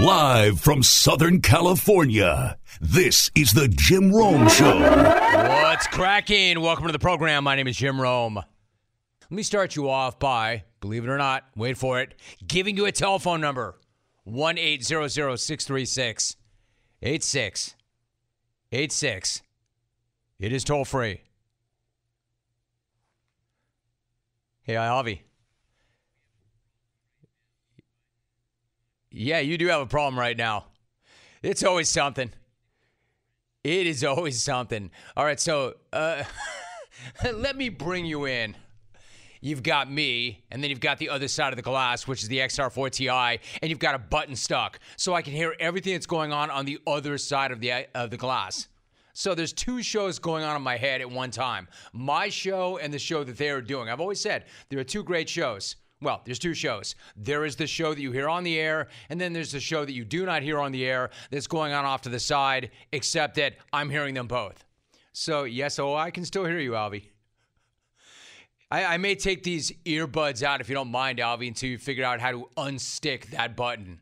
Live from Southern California, this is the Jim Rome Show. What's cracking? Welcome to the program. My name is Jim Rome. Let me start you off by, believe it or not, wait for it, giving you a telephone number 1 800 636 8686. It is toll free. Hey, Avi. Yeah, you do have a problem right now. It's always something. It is always something. All right, so uh, let me bring you in. You've got me, and then you've got the other side of the glass, which is the XR4 Ti, and you've got a button stuck, so I can hear everything that's going on on the other side of the of the glass. So there's two shows going on in my head at one time: my show and the show that they are doing. I've always said there are two great shows. Well, there's two shows. There is the show that you hear on the air, and then there's the show that you do not hear on the air that's going on off to the side, except that I'm hearing them both. So, yes, oh, I can still hear you, Alvy. I, I may take these earbuds out if you don't mind, Alvy, until you figure out how to unstick that button.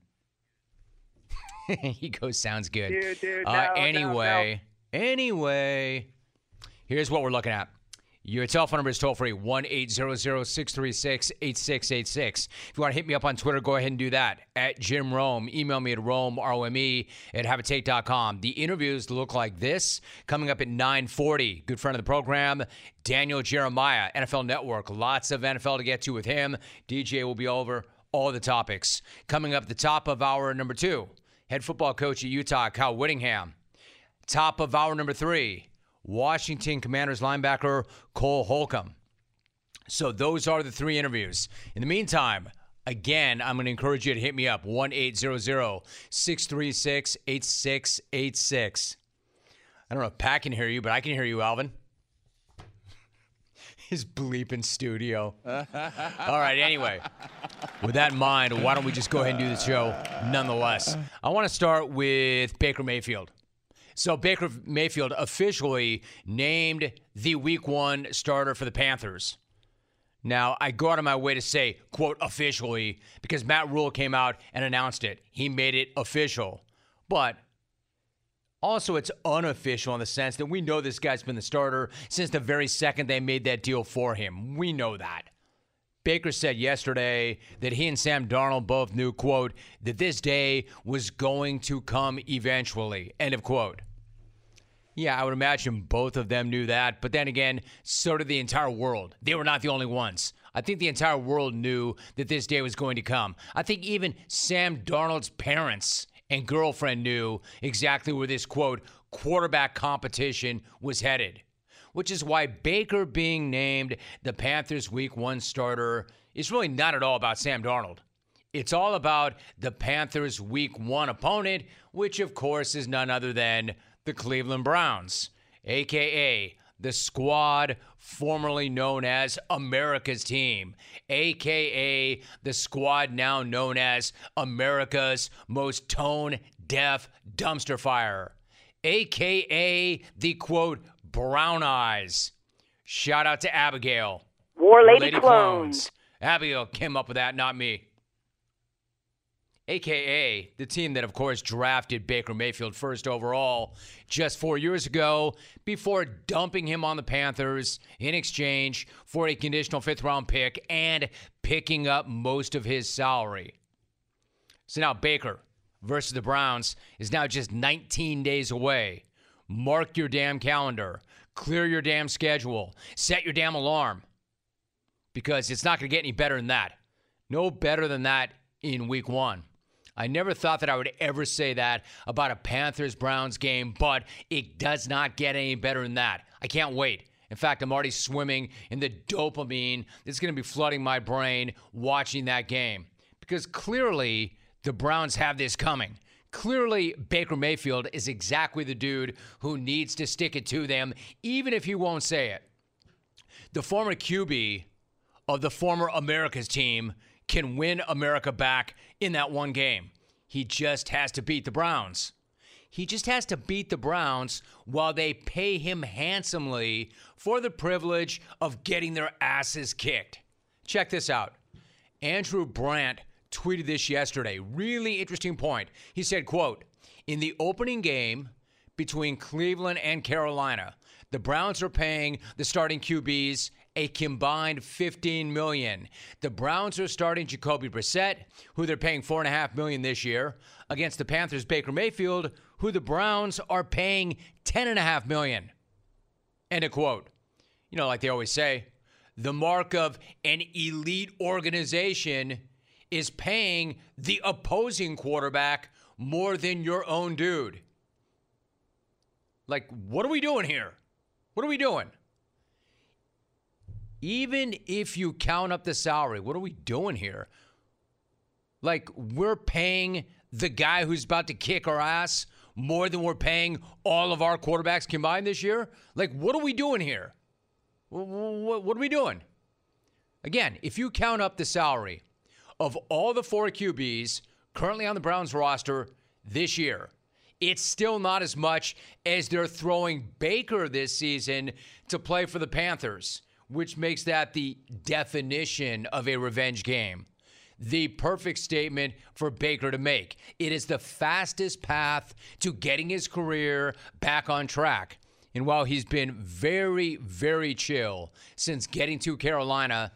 he goes, sounds good. Dude, dude, uh, no, no, anyway, anyway, here's what we're looking at. Your telephone number is toll free 1 800 636 8686. If you want to hit me up on Twitter, go ahead and do that at Jim Rome. Email me at Rome, R O M E, at habitate.com. The interviews look like this coming up at 940. Good friend of the program, Daniel Jeremiah, NFL Network. Lots of NFL to get to with him. DJ will be over all the topics. Coming up the top of hour number two, head football coach at Utah, Kyle Whittingham. Top of hour number three, Washington Commanders linebacker Cole Holcomb. So those are the three interviews. In the meantime, again, I'm going to encourage you to hit me up 1 800 636 8686. I don't know if Pat can hear you, but I can hear you, Alvin. His bleeping studio. All right, anyway, with that in mind, why don't we just go ahead and do the show nonetheless? I want to start with Baker Mayfield. So Baker Mayfield officially named the week one starter for the Panthers. Now, I go out of my way to say, quote, officially, because Matt Rhule came out and announced it. He made it official. But also, it's unofficial in the sense that we know this guy's been the starter since the very second they made that deal for him. We know that. Baker said yesterday that he and Sam Darnold both knew, quote, that this day was going to come eventually, end of quote. Yeah, I would imagine both of them knew that. But then again, so did the entire world. They were not the only ones. I think the entire world knew that this day was going to come. I think even Sam Darnold's parents and girlfriend knew exactly where this quote quarterback competition was headed. Which is why Baker being named the Panthers week one starter is really not at all about Sam Darnold. It's all about the Panthers week one opponent, which of course is none other than the Cleveland Browns, aka the squad formerly known as America's team, aka the squad now known as America's most tone deaf dumpster fire, aka the quote brown eyes. Shout out to Abigail. War Lady, clones. Abigail came up with that, not me. AKA the team that, of course, drafted Baker Mayfield first overall just four years ago before dumping him on the Panthers in exchange for a conditional fifth round pick and picking up most of his salary. So now Baker versus the Browns is now just 19 days away. Mark your damn calendar, clear your damn schedule, set your damn alarm because it's not going to get any better than that. No better than that in week one. I never thought that I would ever say that about a Panthers Browns game, but it does not get any better than that. I can't wait. In fact, I'm already swimming in the dopamine that's going to be flooding my brain watching that game because clearly the Browns have this coming. Clearly, Baker Mayfield is exactly the dude who needs to stick it to them, even if he won't say it. The former QB of the former America's team can win America back in that one game. He just has to beat the Browns. He just has to beat the Browns while they pay him handsomely for the privilege of getting their asses kicked. Check this out. Andrew Brandt tweeted this yesterday. Really interesting point. He said, quote, in the opening game between Cleveland and Carolina, the Browns are paying the starting QBs a combined 15 million. The Browns are starting Jacoby Brissett, who they're paying four and a half million this year, against the Panthers' Baker Mayfield, who the Browns are paying ten and a half million. End of quote. You know, like they always say, the mark of an elite organization is paying the opposing quarterback more than your own dude. Like, what are we doing here? What are we doing? Even if you count up the salary, what are we doing here? Like, we're paying the guy who's about to kick our ass more than we're paying all of our quarterbacks combined this year? Like, what are we doing here? What, are we doing? Again, if you count up the salary of all the four QBs currently on the Browns roster this year, it's still not as much as they're throwing Baker this season to play for the Panthers, which makes that the definition of a revenge game. The perfect statement for Baker to make. It is the fastest path to getting his career back on track. And while he's been very, very chill since getting to Carolina,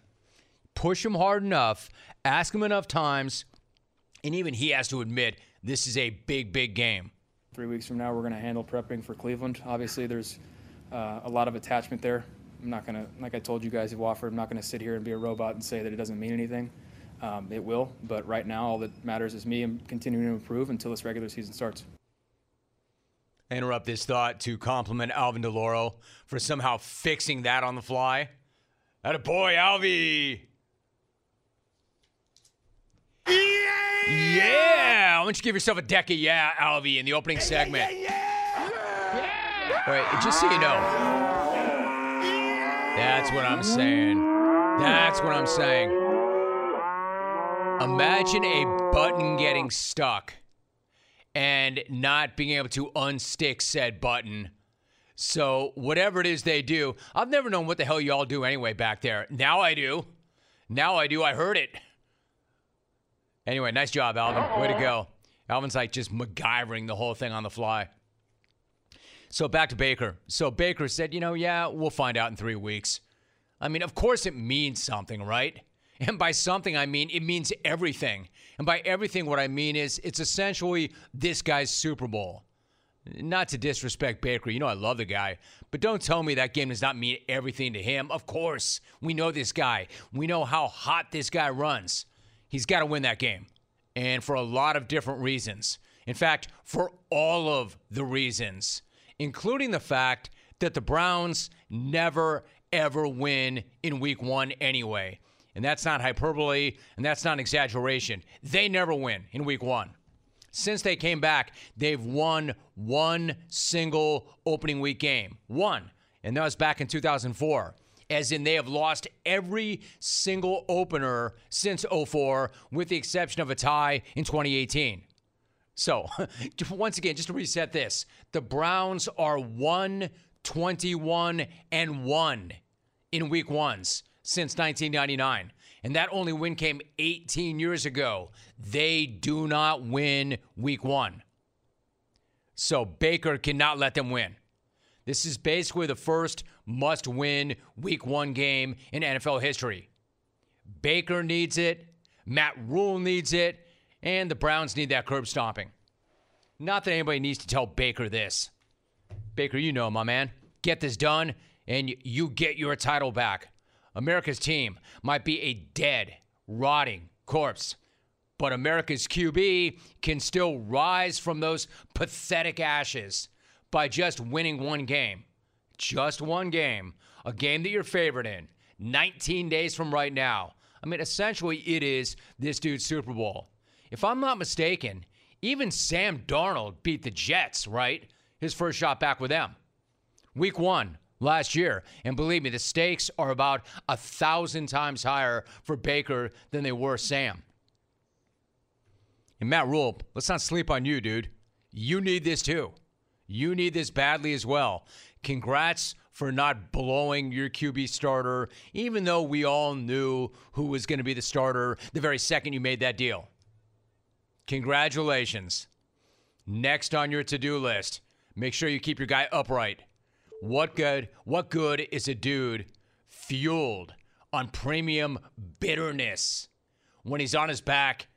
push him hard enough, ask him enough times, and even he has to admit this is a big, big game. Three weeks from now, we're going to handle prepping for Cleveland. Obviously, there's uh, a lot of attachment there. I'm not going to, like I told you guys at Wofford, I'm not going to sit here and be a robot and say that it doesn't mean anything. Um, it will, but right now, all that matters is me and continuing to improve until this regular season starts. I interrupt this thought to compliment Alvin Delloro for somehow fixing that on the fly. That a boy, Alvy. Yeah! yeah! Why don't you give yourself a deck of yeah, Alvy, in the opening segment? Yeah, yeah, All right, just so you know, that's what I'm saying. That's what I'm saying. Imagine a button getting stuck and not being able to unstick said button. So, whatever it is they do, I've never known what the hell y'all do anyway back there. Now I do. Now I do. I heard it. Anyway, nice job, Alvin. Way to go. Alvin's like just MacGyvering the whole thing on the fly. So, back to Baker. So, Baker said, you know, yeah, we'll find out in three weeks. I mean, of course it means something, right? And by something, I mean it means everything. And by everything, what I mean is it's essentially this guy's Super Bowl. Not to disrespect Baker, you know I love the guy, but don't tell me that game does not mean everything to him. Of course, we know this guy. We know how hot this guy runs. He's got to win that game, and for a lot of different reasons. In fact, for all of the reasons, including the fact that the Browns never, ever win in week one anyway. And that's not hyperbole, and that's not exaggeration. They never win in week one. Since they came back, they've won one single opening week game. One. And that was back in 2004. As in, they have lost every single opener since 04, with the exception of a tie in 2018. So, once again, just to reset this, the Browns are 121 and 1 in week ones since 1999. And that only win came 18 years ago. They do not win week one. So Baker cannot let them win. This is basically the first must win week one game in NFL history. Baker needs it, Matt Rhule needs it, and the Browns need that curb stomping. Not that anybody needs to tell Baker this. Baker, you know, my man, get this done and you get your title back. America's team might be a dead, rotting corpse, but America's QB can still rise from those pathetic ashes by just winning one game. Just one game. A game that you're favored in. 19 days from right now. I mean, essentially, it is this dude's Super Bowl. If I'm not mistaken, even Sam Darnold beat the Jets, right? His first shot back with them. Week one, last year. And believe me, the stakes are about a thousand times higher for Baker than they were Sam. And Matt Rhule, let's not sleep on you, dude. You need this too. You need this badly as well. Congrats for not blowing your QB starter, even though we all knew who was going to be the starter the very second you made that deal. Congratulations. Next on your to-do list, make sure you keep your guy upright. What good? What good is a dude fueled on premium bitterness when he's on his back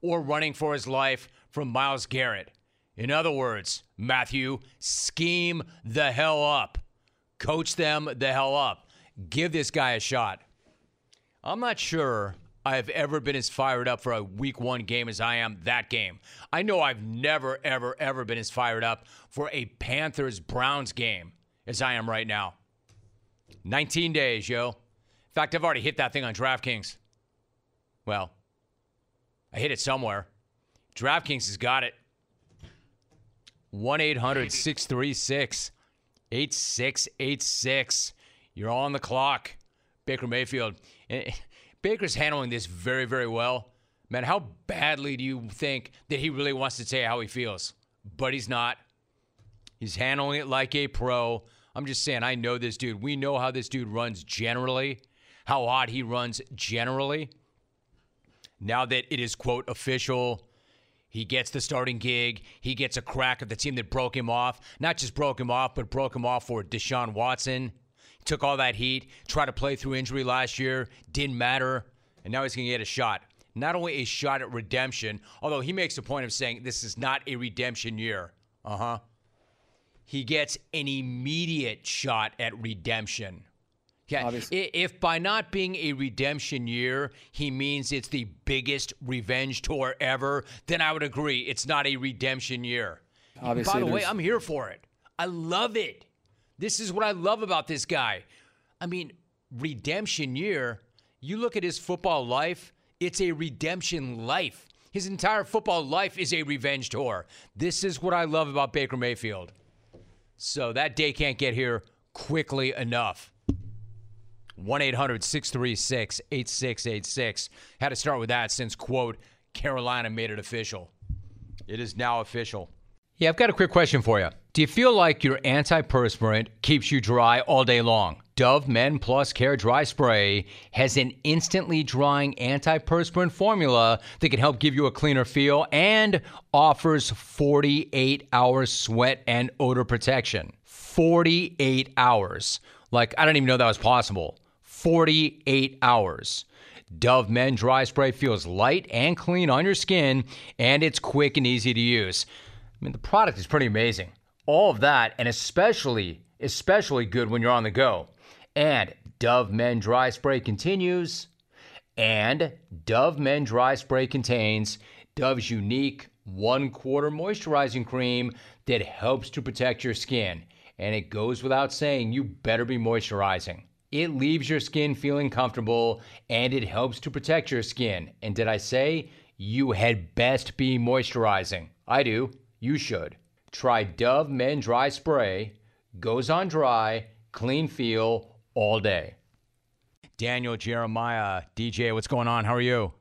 or running for his life from Myles Garrett? In other words, Matthew, scheme the hell up. Coach them the hell up. Give this guy a shot. I'm not sure I have ever been as fired up for a week one game as I am that game. I know I've never, ever, ever been as fired up for a Panthers Browns game as I am right now. 19 days, yo. In fact, I've already hit that thing on DraftKings. Well, I hit it somewhere. DraftKings has got it. 1 800 636 8686. You're on the clock. Baker Mayfield. Eh, Baker's handling this very, very well. Man, how badly do you think that he really wants to say how he feels? But he's not. He's handling it like a pro. I'm just saying, I know this dude. We know how this dude runs generally, how hot he runs generally. Now that it is, quote, official, he gets the starting gig. He gets a crack at the team that broke him off. Not just broke him off, but broke him off for Deshaun Watson. Took all that heat, tried to play through injury last year, didn't matter, and now he's going to get a shot. Not only a shot at redemption, although he makes a point of saying this is not a redemption year. Uh huh he gets an immediate shot at redemption. Yeah, Obviously. if by not being a redemption year, he means it's the biggest revenge tour ever, then I would agree it's not a redemption year. Obviously, by the way, I'm here for it. I love it. This is what I love about this guy. I mean, redemption year, you look at his football life, it's a redemption life. His entire football life is a revenge tour. This is what I love about Baker Mayfield. So that day can't get here quickly enough. 1 800 636 8686. Had to start with that since, quote, Carolina made it official. It is now official. Yeah, I've got a quick question for you. Do you feel like your antiperspirant keeps you dry all day long? Dove Men Plus Care Dry Spray has an instantly drying antiperspirant formula that can help give you a cleaner feel and offers 48 hours sweat and odor protection. 48 hours. Like, I don't even know that was possible. 48 hours. Dove Men Dry Spray feels light and clean on your skin, and it's quick and easy to use. I mean, the product is pretty amazing. All of that, and especially, especially good when you're on the go. And Dove Men Dry Spray continues. And Dove Men Dry Spray contains Dove's unique one quarter moisturizing cream that helps to protect your skin. And it goes without saying, you better be moisturizing. It leaves your skin feeling comfortable and it helps to protect your skin. And did I say you had best be moisturizing? I do. You should. Try Dove Men Dry Spray. Goes on dry, clean feel all day. Daniel Jeremiah, DJ, what's going on? How are you?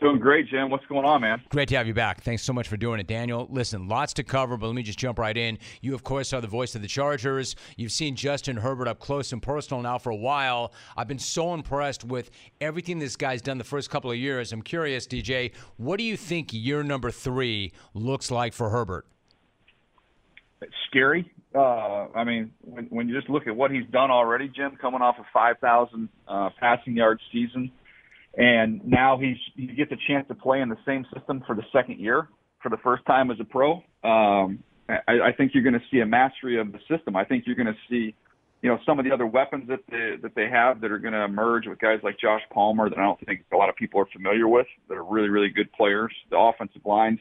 Doing great, Jim. What's going on, man? Great to have you back. Thanks so much for doing it, Daniel. Listen, lots to cover, but let me just jump right in. You, of course, are the voice of the Chargers. You've seen Justin Herbert up close and personal now for a while. I've been so impressed with everything this guy's done the first couple of years. I'm curious, DJ, what do you think year number three looks like for Herbert? Scary. Uh, I mean, when, when you just look at what he's done already, Jim, coming off a 5,000 uh, passing yard season, and now he's he gets a chance to play in the same system for the second year for the first time as a pro. Um, I, I think you're going to see a mastery of the system. I think you're going to see, you know, some of the other weapons that they, that they have that are going to emerge with guys like Josh Palmer that I don't think a lot of people are familiar with. That are really really good players. The offensive lines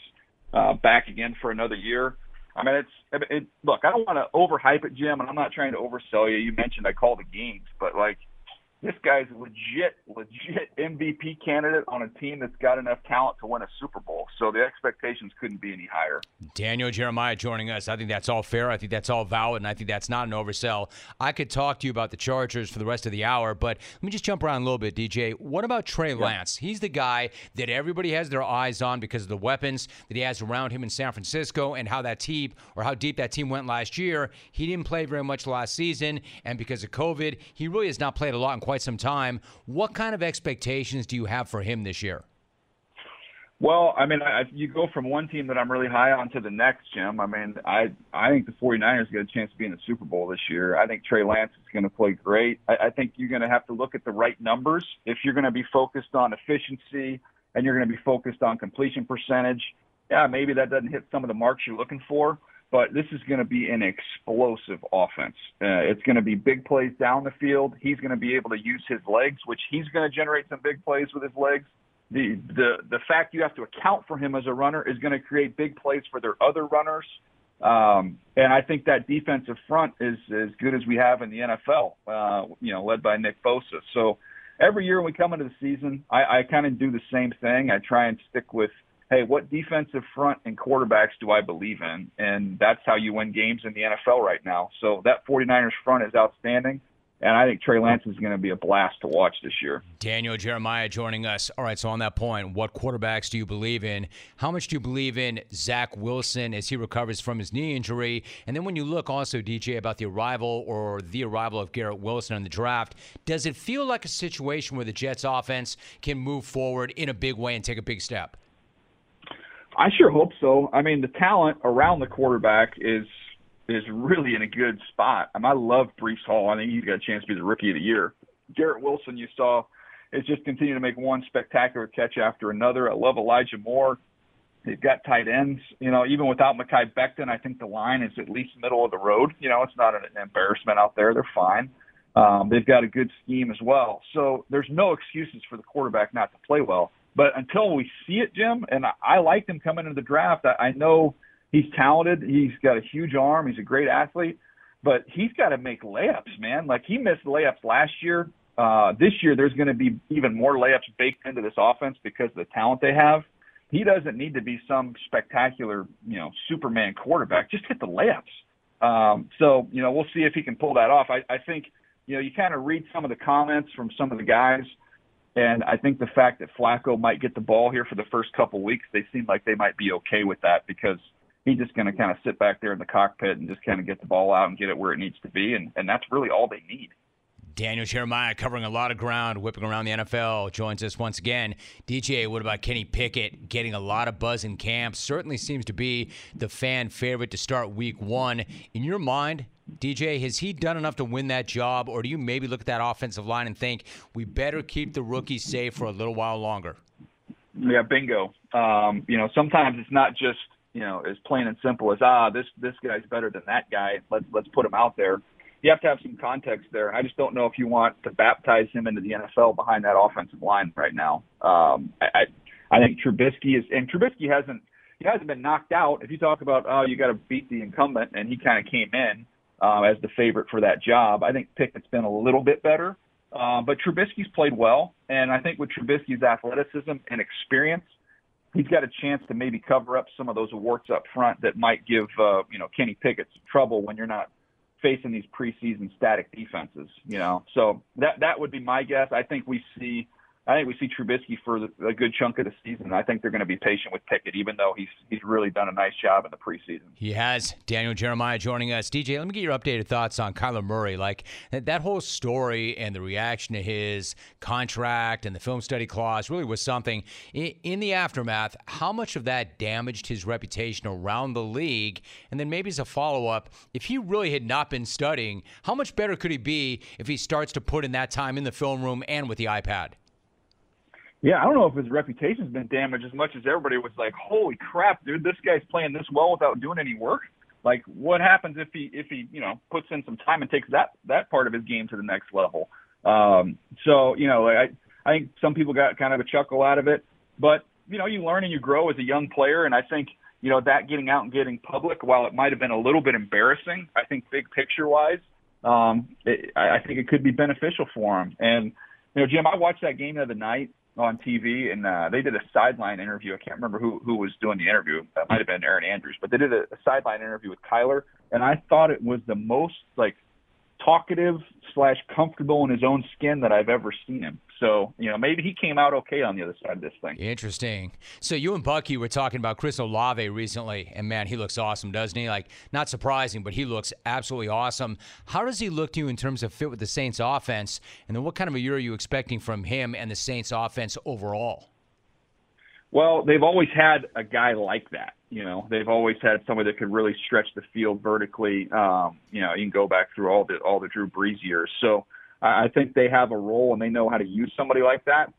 uh, back again for another year. I mean, it's it, look. I don't want to overhype it, Jim, and I'm not trying to oversell you. You mentioned I call the games, but like this guy's a legit, legit MVP candidate on a team that's got enough talent to win a Super Bowl. So the expectations couldn't be any higher. Daniel Jeremiah joining us. I think that's all fair. I think that's all valid, and I think that's not an oversell. I could talk to you about the Chargers for the rest of the hour, but let me just jump around a little bit, DJ. What about Trey Lance? He's the guy that everybody has their eyes on because of the weapons that he has around him in San Francisco and how that team or how deep that team went last year. He didn't play very much last season, and because of COVID, he really has not played a lot in quite some time. What kind of expectations do you have for him this year? Well, I mean, I, you go from one team that I'm really high on to the next, Jim. I mean, I I think the 49ers get a chance to be in the Super Bowl this year. I think Trey Lance is going to play great. I, I think you're going to have to look at the right numbers if you're going to be focused on efficiency and you're going to be focused on completion percentage. Yeah, maybe that doesn't hit some of the marks you're looking for, but this is going to be an explosive offense. Uh, it's going to be big plays down the field. He's going to be able to use his legs, which he's going to generate some big plays with his legs the the the fact you have to account for him as a runner is going to create big plays for their other runners. Um, and I think that defensive front is as good as we have in the NFL. Uh, you know, led by Nick Bosa. So every year when we come into the season, I, I kind of do the same thing. I try and stick with, hey, what defensive front and quarterbacks do I believe in? And that's how you win games in the NFL right now. So that 49ers front is outstanding. And I think Trey Lance is going to be a blast to watch this year. Daniel Jeremiah joining us. All right, so on that point, what quarterbacks do you believe in? How much do you believe in Zach Wilson as he recovers from his knee injury? And then when you look also, DJ, about the arrival or the arrival of Garrett Wilson in the draft, does it feel like a situation where the Jets offense can move forward in a big way and take a big step? I sure hope so. I mean, the talent around the quarterback is is really in a good spot. I, mean, I love Breece Hall. I think he's got a chance to be the rookie of the year. Garrett Wilson, you saw, is just continuing to make one spectacular catch after another. I love Elijah Moore. They've got tight ends. You know, even without Mekhi Becton, I think the line is at least middle of the road. You know, it's not an embarrassment out there. They're fine. Um, they've got a good scheme as well. So there's no excuses for the quarterback not to play well. But until we see it, Jim, and I, I liked him coming into the draft, I, I know – he's talented. He's got a huge arm. He's a great athlete, but he's got to make layups, man. Like he missed layups last year. Uh, this year, there's going to be even more layups baked into this offense because of the talent they have. He doesn't need to be some spectacular, you know, Superman quarterback. Just hit the layups. Um, so, you know, we'll see if he can pull that off. I, I think, you know, you kind of read some of the comments from some of the guys, and I think the fact that Flacco might get the ball here for the first couple weeks, they seem like they might be okay with that because – he's just going to kind of sit back there in the cockpit and just kind of get the ball out and get it where it needs to be, and and that's really all they need. Daniel Jeremiah covering a lot of ground, whipping around the NFL, joins us once again. DJ, what about Kenny Pickett getting a lot of buzz in camp? Certainly seems to be the fan favorite to start week one. In your mind, DJ, has he done enough to win that job, or do you maybe look at that offensive line and think we better keep the rookie safe for a little while longer? Yeah, bingo. Um, you know, sometimes it's not just you know, as plain and simple as ah, this this guy's better than that guy. Let's let's put him out there. You have to have some context there. I just don't know if you want to baptize him into the NFL behind that offensive line right now. Um, I I think Trubisky is, and Trubisky hasn't he hasn't been knocked out. If you talk about oh, you got to beat the incumbent, and he kind of came in uh, as the favorite for that job. I think Pickett's been a little bit better. Uh, but Trubisky's played well, and I think with Trubisky's athleticism and experience, he's got a chance to maybe cover up some of those warts up front that might give uh, you know Kenny Pickett some trouble when you're not facing these preseason static defenses. You know, so that that would be my guess. I think we see I think we see Trubisky for a good chunk of the season. I think they're going to be patient with Pickett, even though he's he's really done a nice job in the preseason. He has. Daniel Jeremiah joining us. DJ, let me get your updated thoughts on Kyler Murray. Like that whole story and the reaction to his contract and the film study clause really was something. In the aftermath, how much of that damaged his reputation around the league? And then maybe as a follow up, if he really had not been studying, how much better could he be if he starts to put in that time in the film room and with the iPad? Yeah, I don't know if his reputation's been damaged as much as everybody was like, "Holy crap, dude, this guy's playing this well without doing any work." Like, what happens if he if he you know puts in some time and takes that that part of his game to the next level? Um, so you know, I I think some people got kind of a chuckle out of it, but you know, you learn and you grow as a young player, and I think you know that getting out and getting public, while it might have been a little bit embarrassing, I think big picture wise, um, it, I think it could be beneficial for him. And you know, Jim, I watched that game the other night on TV, and uh, they did a sideline interview. I can't remember who who was doing the interview. That might have been Erin Andrews, but they did a, a sideline interview with Kyler, and I thought it was the most like talkative slash comfortable in his own skin that I've ever seen him. So, you know, maybe he came out okay on the other side of this thing. Interesting. So you and Bucky were talking about Chris Olave recently, and man, he looks awesome, doesn't he? Like, not surprising, but he looks absolutely awesome. How does he look to you in terms of fit with the Saints offense? And then what kind of a year are you expecting from him and the Saints offense overall? Well, they've always had a guy like that. You know, they've always had somebody that could really stretch the field vertically. Um, you know, you can go back through all the all the Drew Brees years. So I think they have a role and they know how to use somebody like that.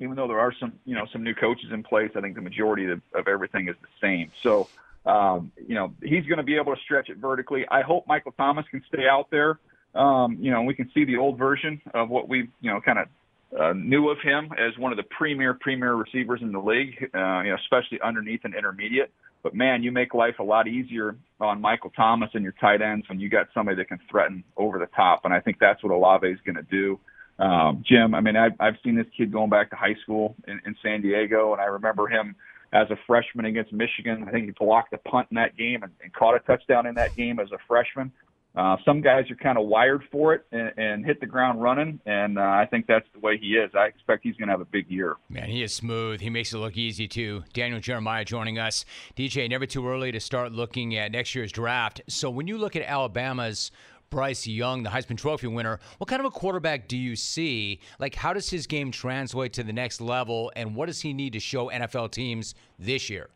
Even though there are some, you know, some new coaches in place, I think the majority of, of everything is the same. So, um, you know, he's going to be able to stretch it vertically. I hope Michael Thomas can stay out there. Um, you know, we can see the old version of what we, you know, kind of uh, knew of him as one of the premier premier receivers in the league, uh, you know, especially underneath and intermediate. But man, you make life a lot easier on Michael Thomas and your tight ends when you got somebody that can threaten over the top, and I think that's what Olave is going to do. Um, Jim, I mean, I've, I've seen this kid going back to high school in, in San Diego, and I remember him as a freshman against Michigan. I think he blocked a punt in that game and, and caught a touchdown in that game as a freshman. Uh, some guys are kind of wired for it and, and hit the ground running, and uh, I think that's the way he is. I expect he's going to have a big year. Man, he is smooth. He makes it look easy too. Daniel Jeremiah joining us. DJ, never too early to start looking at next year's draft. So when you look at Alabama's Bryce Young, the Heisman Trophy winner, what kind of a quarterback do you see? Like, how does his game translate to the next level, and what does he need to show NFL teams this year?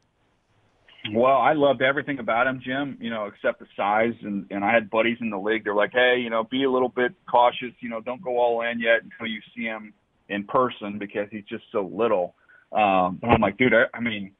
Well, I loved everything about him, Jim. You know, except the size. And and I had buddies in the league. They're like, hey, you know, be a little bit cautious. You know, don't go all in yet until you see him in person because he's just so little. Um, but I'm like, dude, I, I mean,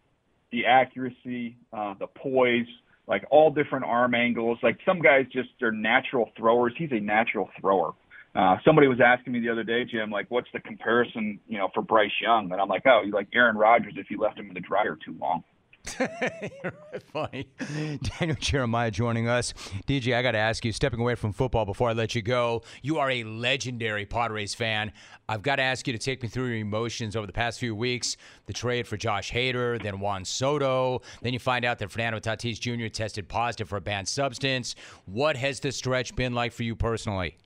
the accuracy, uh, the poise, like all different arm angles. Like some guys just are natural throwers. He's a natural thrower. Uh, somebody was asking me the other day, Jim, like, what's the comparison, you know, for Bryce Young? And I'm like, oh, you like Aaron Rodgers if you left him in the dryer too long. Funny. Daniel Jeremiah joining us. DJ, I got to ask you, stepping away from football before I let you go, you are a legendary Padres fan. I've got to ask you to take me through your emotions over the past few weeks. The trade for Josh Hader, then Juan Soto. Then you find out that Fernando Tatis Jr. tested positive for a banned substance. What has the stretch been like for you personally?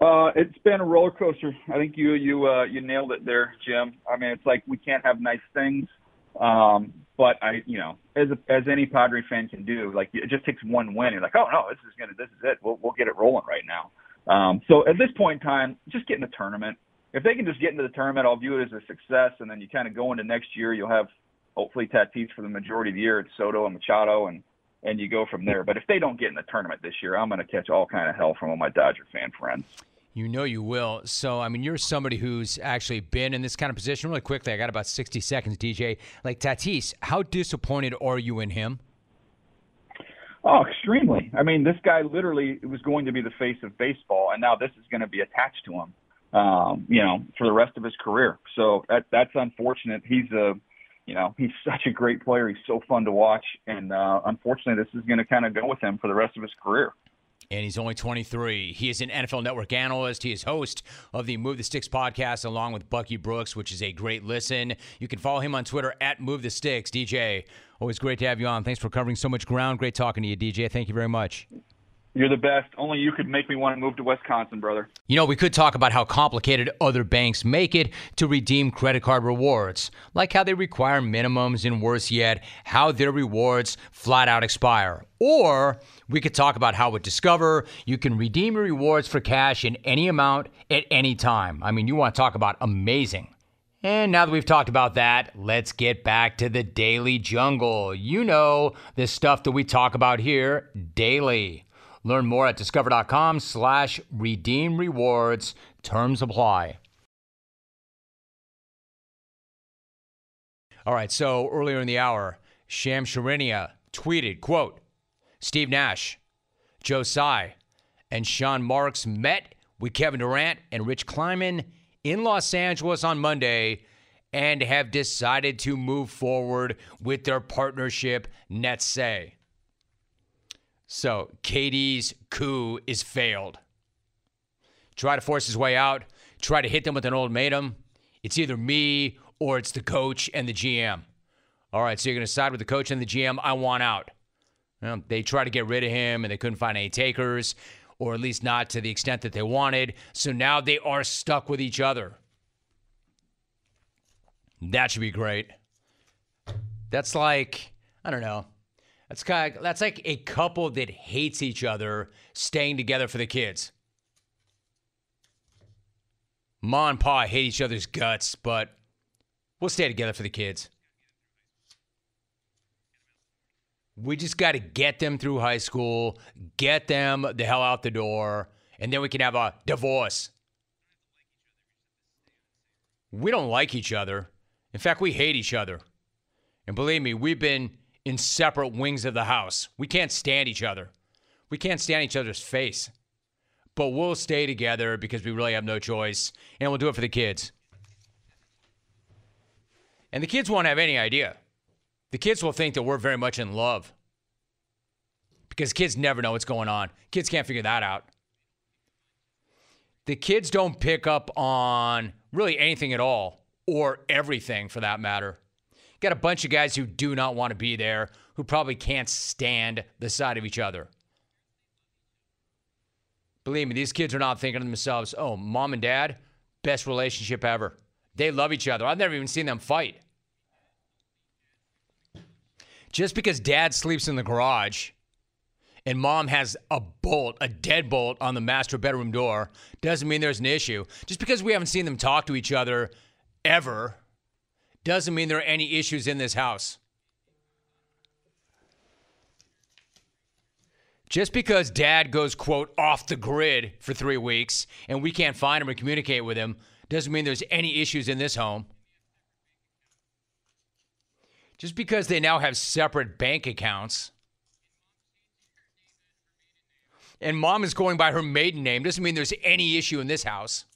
Uh, it's been a roller coaster. I think you you uh, you nailed it there, Jim. I mean, it's like we can't have nice things um, but I, you know, as a, as any Padre fan can do, like it just takes one win. You're like, oh no, this is gonna, this is it. We'll we'll get it rolling right now. Um, so at this point in time, just get in the tournament. If they can just get into the tournament, I'll view it as a success. And then you kind of go into next year, you'll have hopefully Tatis for the majority of the year. It's Soto and Machado, and and you go from there. But if they don't get in the tournament this year, I'm going to catch all kind of hell from all my Dodger fan friends. You know you will. So, I mean, you're somebody who's actually been in this kind of position really quickly. I got about 60 seconds, DJ. Like Tatis, how disappointed are you in him? Oh, extremely. I mean, this guy literally was going to be the face of baseball, and now this is going to be attached to him, um, you know, for the rest of his career. So that that's unfortunate. He's a, you know, he's such a great player. He's so fun to watch, and uh, unfortunately, this is going to kind of go with him for the rest of his career and he's only 23. He is an NFL Network analyst. He is host of the Move the Sticks podcast along with Bucky Brooks, which is a great listen. You can follow him on Twitter at Move the Sticks. DJ, always great to have you on. Thanks for covering so much ground. Great talking to you, DJ. Thank you very much. You're the best. Only you could make me want to move to Wisconsin, brother. You know, we could talk about how complicated other banks make it to redeem credit card rewards, like how they require minimums, and worse yet, how their rewards flat out expire. Or we could talk about how with Discover, you can redeem your rewards for cash in any amount at any time. I mean, you want to talk about amazing. And now that we've talked about that, let's get back to the daily jungle. You know, the stuff that we talk about here daily. Learn more at discover.com slash redeem rewards. Terms apply. All right, so earlier in the hour, Shams Charania tweeted, quote, Steve Nash, Joe Tsai, and Sean Marks met with Kevin Durant and Rich Kleiman in Los Angeles on Monday and have decided to move forward with their partnership, Nets say. So KD's coup is failed. Try to force his way out, try to hit them with an ultimatum. It's either me or it's the coach and the GM. All right, so you're going to side with the coach and the GM. I want out. They tried to get rid of him and they couldn't find any takers, or at least not to the extent that they wanted. So now they are stuck with each other. That should be great. That's like, I don't know. That's kind of, that's like a couple that hates each other staying together for the kids. Ma and Pa hate each other's guts, but We'll stay together for the kids. We just got to get them through high school, get them the hell out the door, and then we can have a divorce. We don't like each other. In fact, we hate each other. And believe me, we've been in separate wings of the house. We can't stand each other. We can't stand each other's face. But we'll stay together because we really have no choice, and we'll do it for the kids. And the kids won't have any idea. The kids will think that we're very much in love because kids never know what's going on. Kids can't figure that out. The kids don't pick up on really anything at all or everything for that matter. Got a bunch of guys who do not want to be there, who probably can't stand the sight of each other. Believe me, these kids are not thinking to themselves, oh, mom and dad, best relationship ever. They love each other. I've never even seen them fight. Just because dad sleeps in the garage and mom has a bolt, a deadbolt on the master bedroom door, doesn't mean there's an issue. Just because we haven't seen them talk to each other ever doesn't mean there are any issues in this house. Just because dad goes, quote, off the grid for three weeks and we can't find him or communicate with him doesn't mean there's any issues in this home. Just because they now have separate bank accounts and mom is going by her maiden name doesn't mean there's any issue in this house.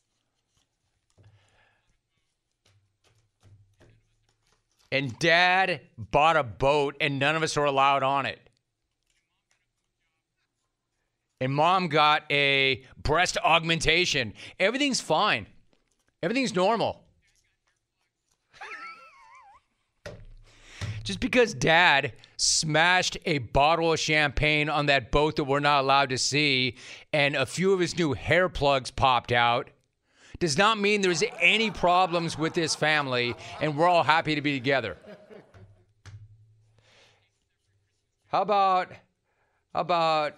And dad bought a boat and none of us are allowed on it. And mom got a breast augmentation. Everything's fine. Everything's normal. Just because dad smashed a bottle of champagne on that boat that we're not allowed to see and a few of his new hair plugs popped out does not mean there's any problems with this family and we're all happy to be together. How about how about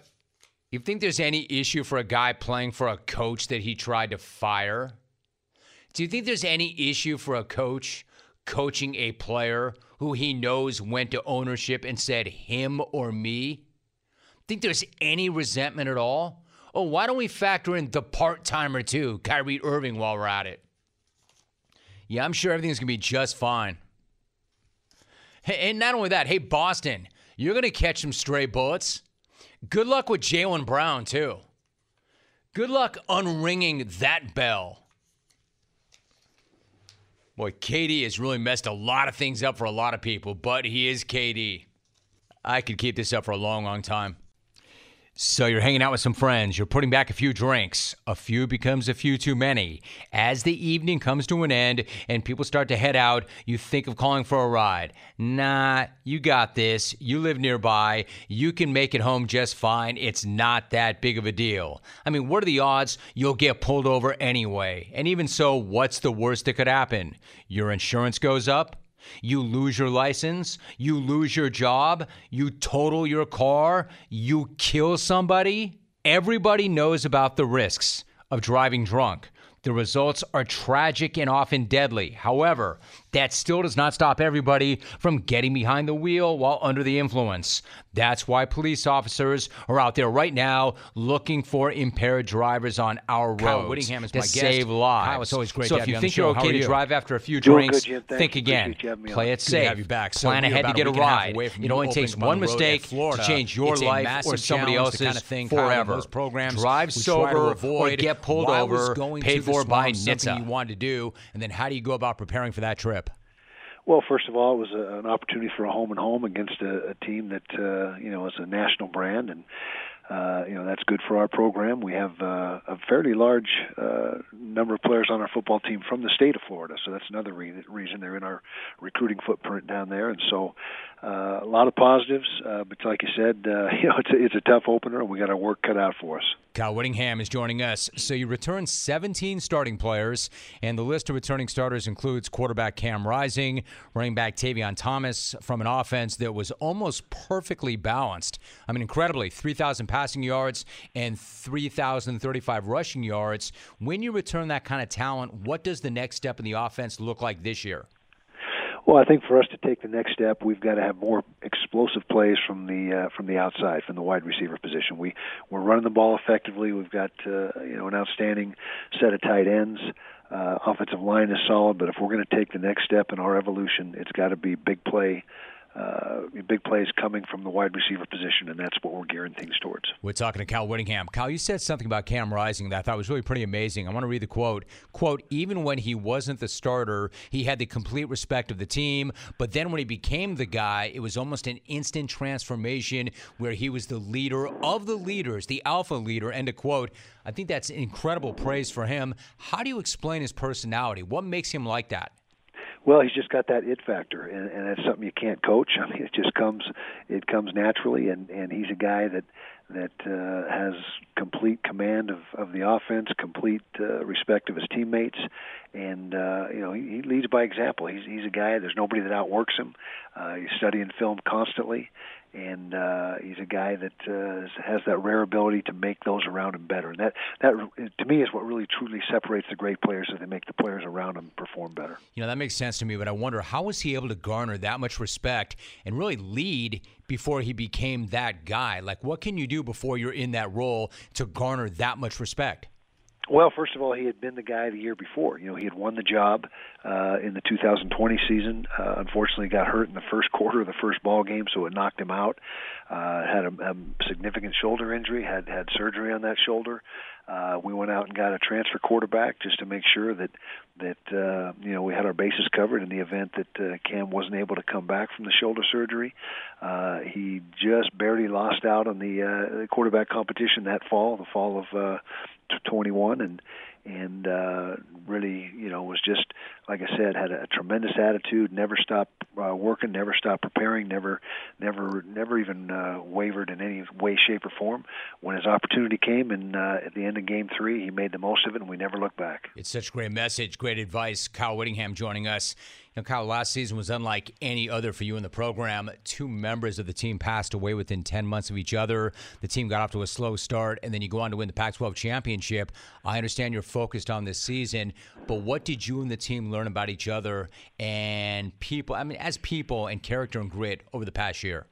you think there's any issue for a guy playing for a coach that he tried to fire? Do you think there's any issue for a coach coaching a player who he knows went to ownership and said him or me? Think there's any resentment at all? Oh, why don't we factor in the part timer too, Kyrie Irving, while we're at it? Yeah, I'm sure everything's going to be just fine. And not only that, hey, Boston, you're going to catch some stray bullets. Good luck with Jaylen Brown, too. Good luck unringing that bell. Boy, KD has really messed a lot of things up for a lot of people, but he is KD. I could keep this up for a long, long time. So you're hanging out with some friends, you're putting back a few drinks. A few becomes a few too many. As the evening comes to an end and people start to head out, you think of calling for a ride. Nah, you got this. You live nearby. You can make it home just fine. It's not that big of a deal. I mean, what are the odds you'll get pulled over anyway? And even so, what's the worst that could happen? Your insurance goes up? You lose your license, you lose your job, you total your car, you kill somebody. Everybody knows about the risks of driving drunk. The results are tragic and often deadly. However, that still does not stop everybody from getting behind the wheel while under the influence. That's why police officers are out there right now looking for impaired drivers on our roads. Kyle Whittingham is to my guest. save lives. Kyle, it's always great so to if have you you on think the show. you're How okay are to you? drive after a few Doing drinks, good, Jim. Thanks. think again. You Play it Good to safe. have you back. So Plan ahead to about a get a a ride. away from It only takes one the road at mistake Florida. to change your It's a life massive or somebody challenge, else's the kind of thing, forever. those programs Drive we try sober or get pulled Why was over, going paid to the for by swamp NHTSA. you wanted to do, and then how do you go about preparing for that trip? Well, first of all, it was a, an opportunity for a home and home against a, a team that uh, you know is a national brand, and uh, you know that's good for our program. We have uh, a fairly large uh, number of players on our football team from the state of Florida, so that's another re- reason they're in our recruiting footprint down there. And so, uh, a lot of positives, uh, but like you said, uh, you know it's a, it's a tough opener, and we got our work cut out for us. Kyle Whittingham is joining us. So you return 17 starting players, and the list of returning starters includes quarterback Cam Rising, running back Tavion Thomas from an offense that was almost perfectly balanced. I mean, incredibly, 3,000 passing yards and 3,035 rushing yards. When you return that kind of talent, what does the next step in the offense look like this year? Well, I think for us to take the next step, we've got to have more explosive plays from the uh, from the outside, from the wide receiver position. We we're running the ball effectively. We've got uh, you know an outstanding set of tight ends. Uh, offensive line is solid, but if we're going to take the next step in our evolution, it's got to be big play uh, big plays coming from the wide receiver position, and that's what we're gearing things towards. We're talking to Kyle Whittingham. Kyle, you said something about Cam Rising that I thought was really pretty amazing. I want to read the quote. Quote, even when he wasn't the starter, he had the complete respect of the team. But then when he became the guy, it was almost an instant transformation where he was the leader of the leaders, the alpha leader, end of quote. I think that's incredible praise for him. How do you explain his personality? What makes him like that? Well, he's just got that it factor, and, and it's something you can't coach. I mean, it just comes, it comes naturally, and and he's a guy that that uh, has complete command of, of the offense, complete uh, respect of his teammates, and uh, you know he, he leads by example. He's he's a guy. There's nobody that outworks him. Uh, he's studying film constantly, and uh, he's a guy that uh, has that rare ability to make those around him better. And that that to me is what really truly separates the great players, is they make the players around them perform better. You know that makes sense to me, but I wonder how was he able to garner that much respect and really lead before he became that guy? Like, what can you do before you're in that role to garner that much respect? Well, first of all, he had been the guy the year before. You know, he had won the job uh, in the 2020 season. Uh, unfortunately, got hurt in the first quarter of the first ball game, so it knocked him out. Uh, had a, a significant shoulder injury. Had had surgery on that shoulder. Uh, we went out and got a transfer quarterback just to make sure that that uh, you know we had our bases covered in the event that uh, Cam wasn't able to come back from the shoulder surgery. Uh, he just barely lost out on the, uh, quarterback competition that fall, the fall of uh, 21, and and uh, really, you know, was just like I said, had a tremendous attitude. Never stopped uh, working, never stopped preparing, never, never, never even uh, wavered in any way, shape, or form. When his opportunity came, and uh, at the end of Game Three, he made the most of it, and we never looked back. It's such great message, great advice. Kyle Whittingham joining us. Know, Kyle, last season was unlike any other for you in the program. Two members of the team passed away within 10 months of each other. The team got off to a slow start, and then you go on to win the Pac 12 championship. I understand you're focused on this season, but what did you and the team learn about each other and people, I mean, as people and character and grit over the past year?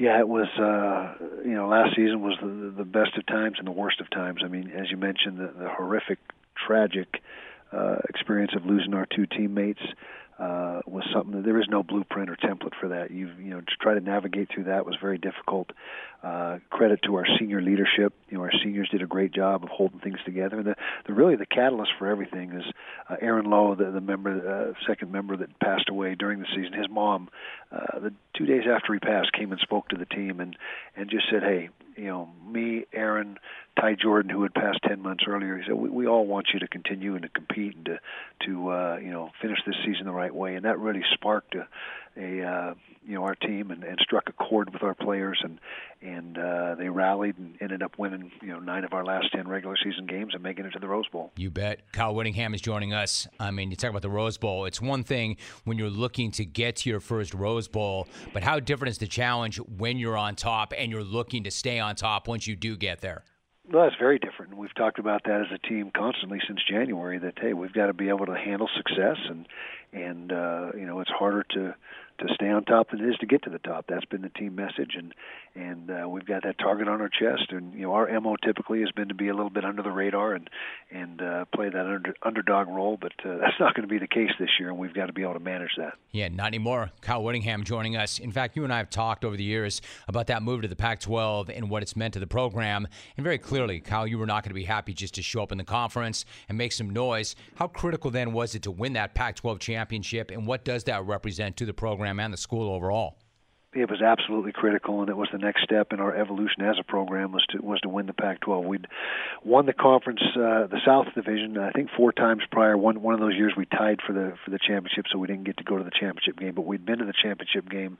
Yeah, it was. Uh, you know, last season was the, the best of times and the worst of times. I mean, as you mentioned, the, the horrific, tragic uh, experience of losing our two teammates Uh, was something that there is no blueprint or template for that. You you know to try to navigate through that was very difficult. Uh, credit to our senior leadership. You know our seniors did a great job of holding things together. And the, the really the catalyst for everything is uh, Aaron Lowe, the, the member, uh, second member that passed away during the season. His mom, uh, the two days after he passed, came and spoke to the team and and just said, hey, you know me, Aaron, Ty Jordan, who had passed ten months earlier, he said, "We, we all want you to continue and to compete and to to uh, you know finish this season the right way." And that really sparked a, a uh, you know our team and, and struck a chord with our players and and uh, they rallied and ended up winning you know nine of our last ten regular season games and making it to the Rose Bowl. You bet. Kyle Whittingham is joining us. I mean, you talk about the Rose Bowl. It's one thing when you're looking to get to your first Rose Bowl, but how different is the challenge when you're on top and you're looking to stay on top once you do get there? Well, that's very different. We've talked about that as a team constantly since January. That hey, we've got to be able to handle success, and and uh, you know it's harder to to stay on top than it is to get to the top. That's been the team message, and and uh, we've got that target on our chest. And you know, our mo typically has been to be a little bit under the radar and and uh, play that under, underdog role. But uh, that's not going to be the case this year, and we've got to be able to manage that. Yeah, not anymore. Kyle Whittingham joining us. In fact, you and I have talked over the years about that move to the Pac-12 and what it's meant to the program. And very clearly, Kyle, you were not going to be happy just to show up in the conference and make some noise. How critical then was it to win that Pac-12 championship, and what does that represent to the program and the school overall? It was absolutely critical, and it was the next step in our evolution as a program was to was to win the Pac-12. We'd won the conference, uh, the South Division, I think four times prior. One one of those years we tied for the for the championship, so we didn't get to go to the championship game. But we'd been to the championship game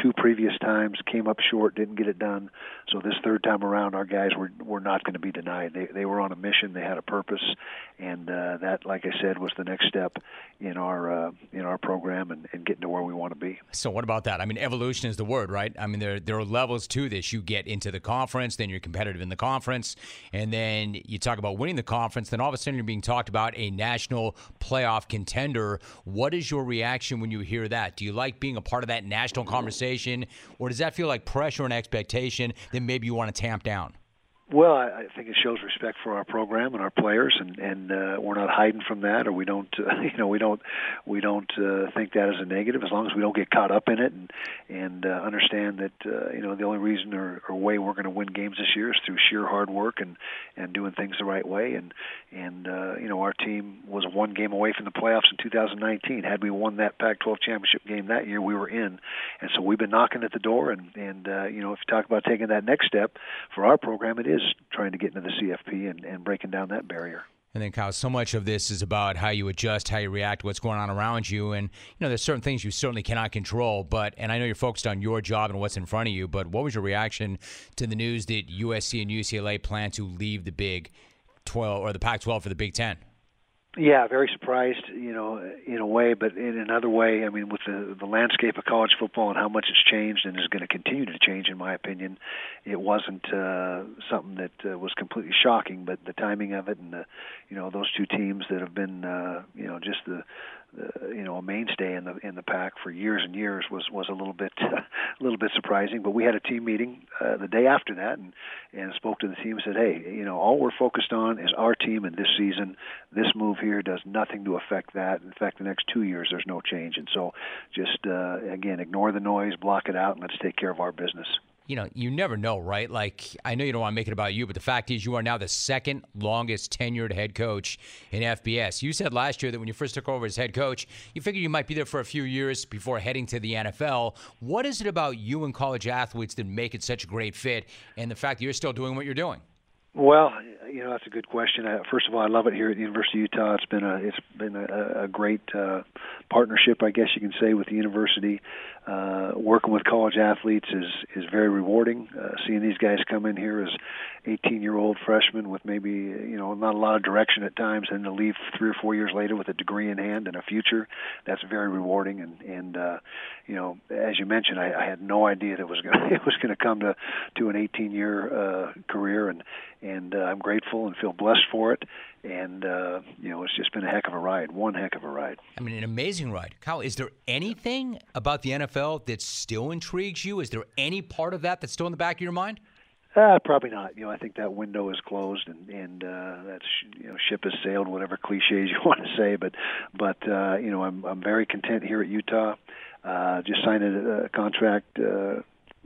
two previous times, came up short, didn't get it done. So this third time around, our guys were were not going to be denied. They they were on a mission, they had a purpose, and uh, that, like I said, was the next step in our uh, in our program and, and getting to where we want to be. So what about that? I mean, evolution is the word, right? I mean, there there are levels to this. You get into the conference, then you're competitive in the conference, and then you talk about winning the conference. Then all of a sudden, you're being talked about a national playoff contender. What is your reaction when you hear that? Do you like being a part of that national conversation, or does that feel like pressure and expectation that maybe you want to tamp down? Well, I, think it shows respect for our program and our players, and and uh, we're not hiding from that, or we don't, uh, you know, we don't we don't uh, think that is a negative as long as we don't get caught up in it and and uh, understand that uh, you know the only reason or, or way we're going to win games this year is through sheer hard work and and doing things the right way, and and uh, you know our team was one game away from the playoffs in 2019. Had we won that Pac-12 championship game that year, we were in, and so we've been knocking at the door, and and uh, you know if you talk about taking that next step for our program, it is is trying to get into the CFP and, and breaking down that barrier. And then, Kyle, so much of this is about how you adjust, how you react, what's going on around you. And, you know, there's certain things you certainly cannot control. But, and I know you're focused on your job and what's in front of you, but what was your reaction to the news that USC and UCLA plan to leave the Big 12 or the Pac 12 for the Big 10? Yeah, very surprised, you know, in a way, but in another way, I mean, with the the landscape of college football and how much it's changed and is going to continue to change, in my opinion, it wasn't uh, something that uh, was completely shocking. But the timing of it, and the, you know, those two teams that have been, uh, you know, just the uh, you know a mainstay in the in the pack for years and years was was a little bit a little bit surprising. But we had a team meeting uh, the day after that and and spoke to the team and said, hey, you know, all we're focused on is our team and this season. This move here does nothing to affect that. In fact, the next two years there's no change. And so just uh, again, ignore the noise, block it out, and let's take care of our business you know, you never know, right? Like, I know you don't want to make it about you, but the fact is, you are now the second longest tenured head coach in FBS. You said last year that when you first took over as head coach, you figured you might be there for a few years before heading to the NFL. What is it about you and college athletes that make it such a great fit, and the fact that you're still doing what you're doing? Well, you know that's a good question. Uh, first of all, I love it here at the University of Utah. It's been a it's been a, a great uh, partnership, I guess you can say, with the university. Uh, working with college athletes is is very rewarding. Uh, seeing these guys come in here as 18 year old freshmen with maybe you know not a lot of direction at times, and to leave three or four years later with a degree in hand and a future, that's very rewarding. And and uh, you know, as you mentioned, I, I had no idea that it was going it was going to come to to an 18 year uh, career, and and uh, I'm grateful and feel blessed for it. And uh, you know, it's just been a heck of a ride, one heck of a ride. I mean, an amazing ride. Kyle, is there anything about the NFL that still intrigues you? Is there any part of that that's still in the back of your mind? Uh, probably not. You know, I think that window is closed, and and uh, that's you know, ship has sailed. Whatever cliches you want to say, but but uh, you know, I'm I'm very content here at Utah. Uh, just signed a, a contract uh,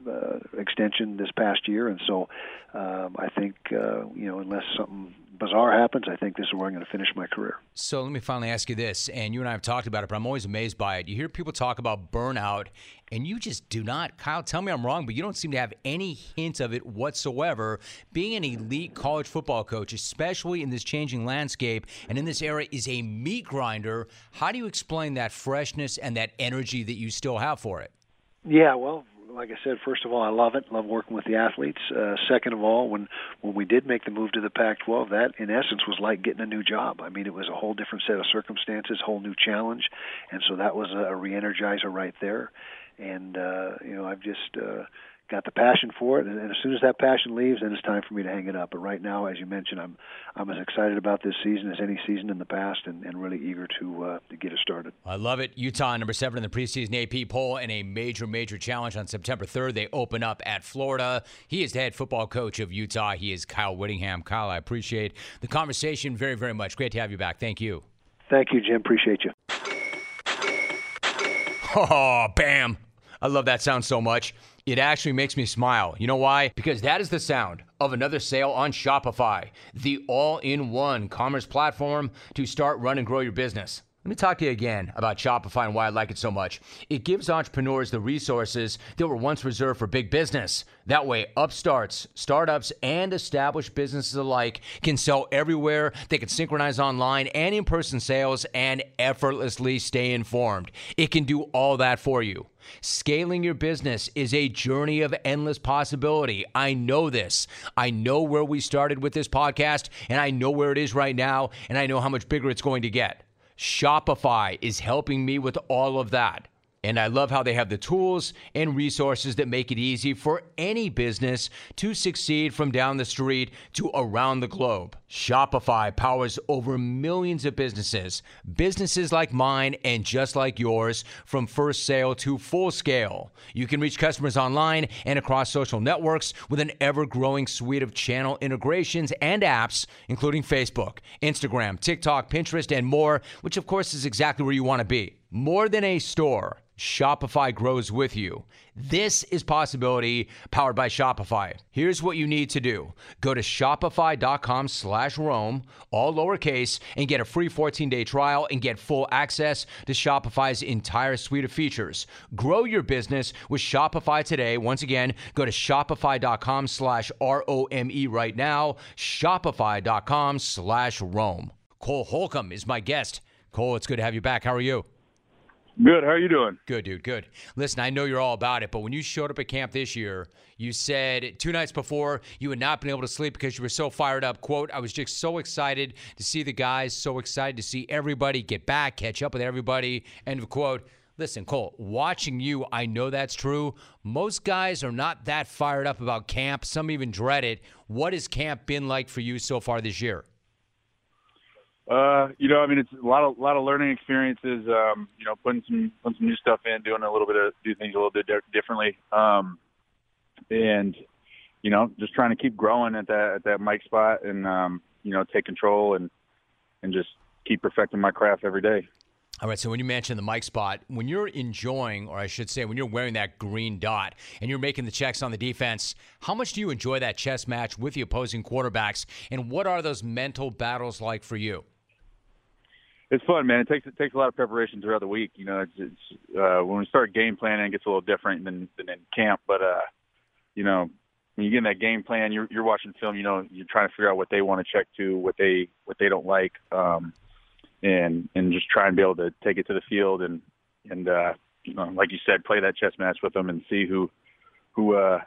uh, extension this past year, and so um, I think uh, you know unless something bizarre happens, I think this is where I'm going to finish my career. So let me finally ask you this, and you and I have talked about it, but I'm always amazed by it. You hear people talk about burnout, and you just do not. Kyle, tell me I'm wrong, but you don't seem to have any hint of it whatsoever. Being an elite college football coach, especially in this changing landscape and in this era, is a meat grinder. How do you explain that freshness and that energy that you still have for it? Yeah, well, like I said, first of all, I love it. Love working with the athletes. Uh, second of all, when when we did make the move to the Pac-12, that in essence was like getting a new job. I mean, it was a whole different set of circumstances, whole new challenge, and so that was a, a re-energizer right there. And uh, you know, I've just uh, got the passion for it, and, and as soon as that passion leaves, then it's time for me to hang it up. But right now, as you mentioned, I'm I'm as excited about this season as any season in the past, and, and really eager to uh, to get it started. I love it. Utah number seven in the preseason AP poll, and a major major challenge on September 3rd. They open up at Florida. He is the head football coach of Utah. He is Kyle Whittingham. Kyle, I appreciate the conversation very very much. Great to have you back. Thank you. Thank you, Jim. Appreciate you. Oh, bam. I love that sound so much. It actually makes me smile. You know why? Because that is the sound of another sale on Shopify, the all in one commerce platform to start, run, and grow your business. Let me talk to you again about Shopify and why I like it so much. It gives entrepreneurs the resources that were once reserved for big business. That way, upstarts, startups, and established businesses alike can sell everywhere. They can synchronize online and in person sales and effortlessly stay informed. It can do all that for you. Scaling your business is a journey of endless possibility. I know this. I know where we started with this podcast, and I know where it is right now, and I know how much bigger it's going to get. Shopify is helping me with all of that. And I love how they have the tools and resources that make it easy for any business to succeed from down the street to around the globe. Shopify powers over millions of businesses, businesses like mine and just like yours, from first sale to full scale. You can reach customers online and across social networks with an ever growing suite of channel integrations and apps, including Facebook, Instagram, TikTok, Pinterest, and more, which of course is exactly where you want to be. More than a store. Shopify grows with you. This is possibility powered by Shopify. Here's what you need to do. Go to shopify.com slash Rome, all lowercase, and get a free 14-day trial and get full access to Shopify's entire suite of features. Grow your business with Shopify today. Once again, go to shopify.com slash R-O-M-E right now. Shopify.com slash Rome. Cole Holcomb is my guest. Cole, it's good to have you back. How are you? Good. How are you doing? Good, dude. Good. Listen, I know you're all about it, but when you showed up at camp this year, you said two nights before you had not been able to sleep because you were so fired up. Quote, I was just so excited to see the guys, so excited to see everybody get back, catch up with everybody. End of quote. Listen, Cole, watching you, I know that's true. Most guys are not that fired up about camp. Some even dread it. What has camp been like for you so far this year? Uh, you know, I mean, it's a lot of lot of learning experiences. Um, you know, putting some putting some new stuff in, doing a little bit of do things a little bit differently. Um, and you know, just trying to keep growing at that at that mic spot, and um, you know, take control and and just keep perfecting my craft every day. All right, so when you mentioned the mic spot, when you're enjoying, or I should say, when you're wearing that green dot and you're making the checks on the defense, how much do you enjoy that chess match with the opposing quarterbacks? And what are those mental battles like for you? It's fun, man. It takes it takes a lot of preparation throughout the week. You know, it's, it's uh, when we start game planning, it gets a little different than than in camp. But uh, you know, when you get in that game plan, you're you're watching film. You know, you're trying to figure out what they want to check to, what they what they don't like, um, and and just try and be able to take it to the field and and uh, you know, like you said, play that chess match with them and see who who uh,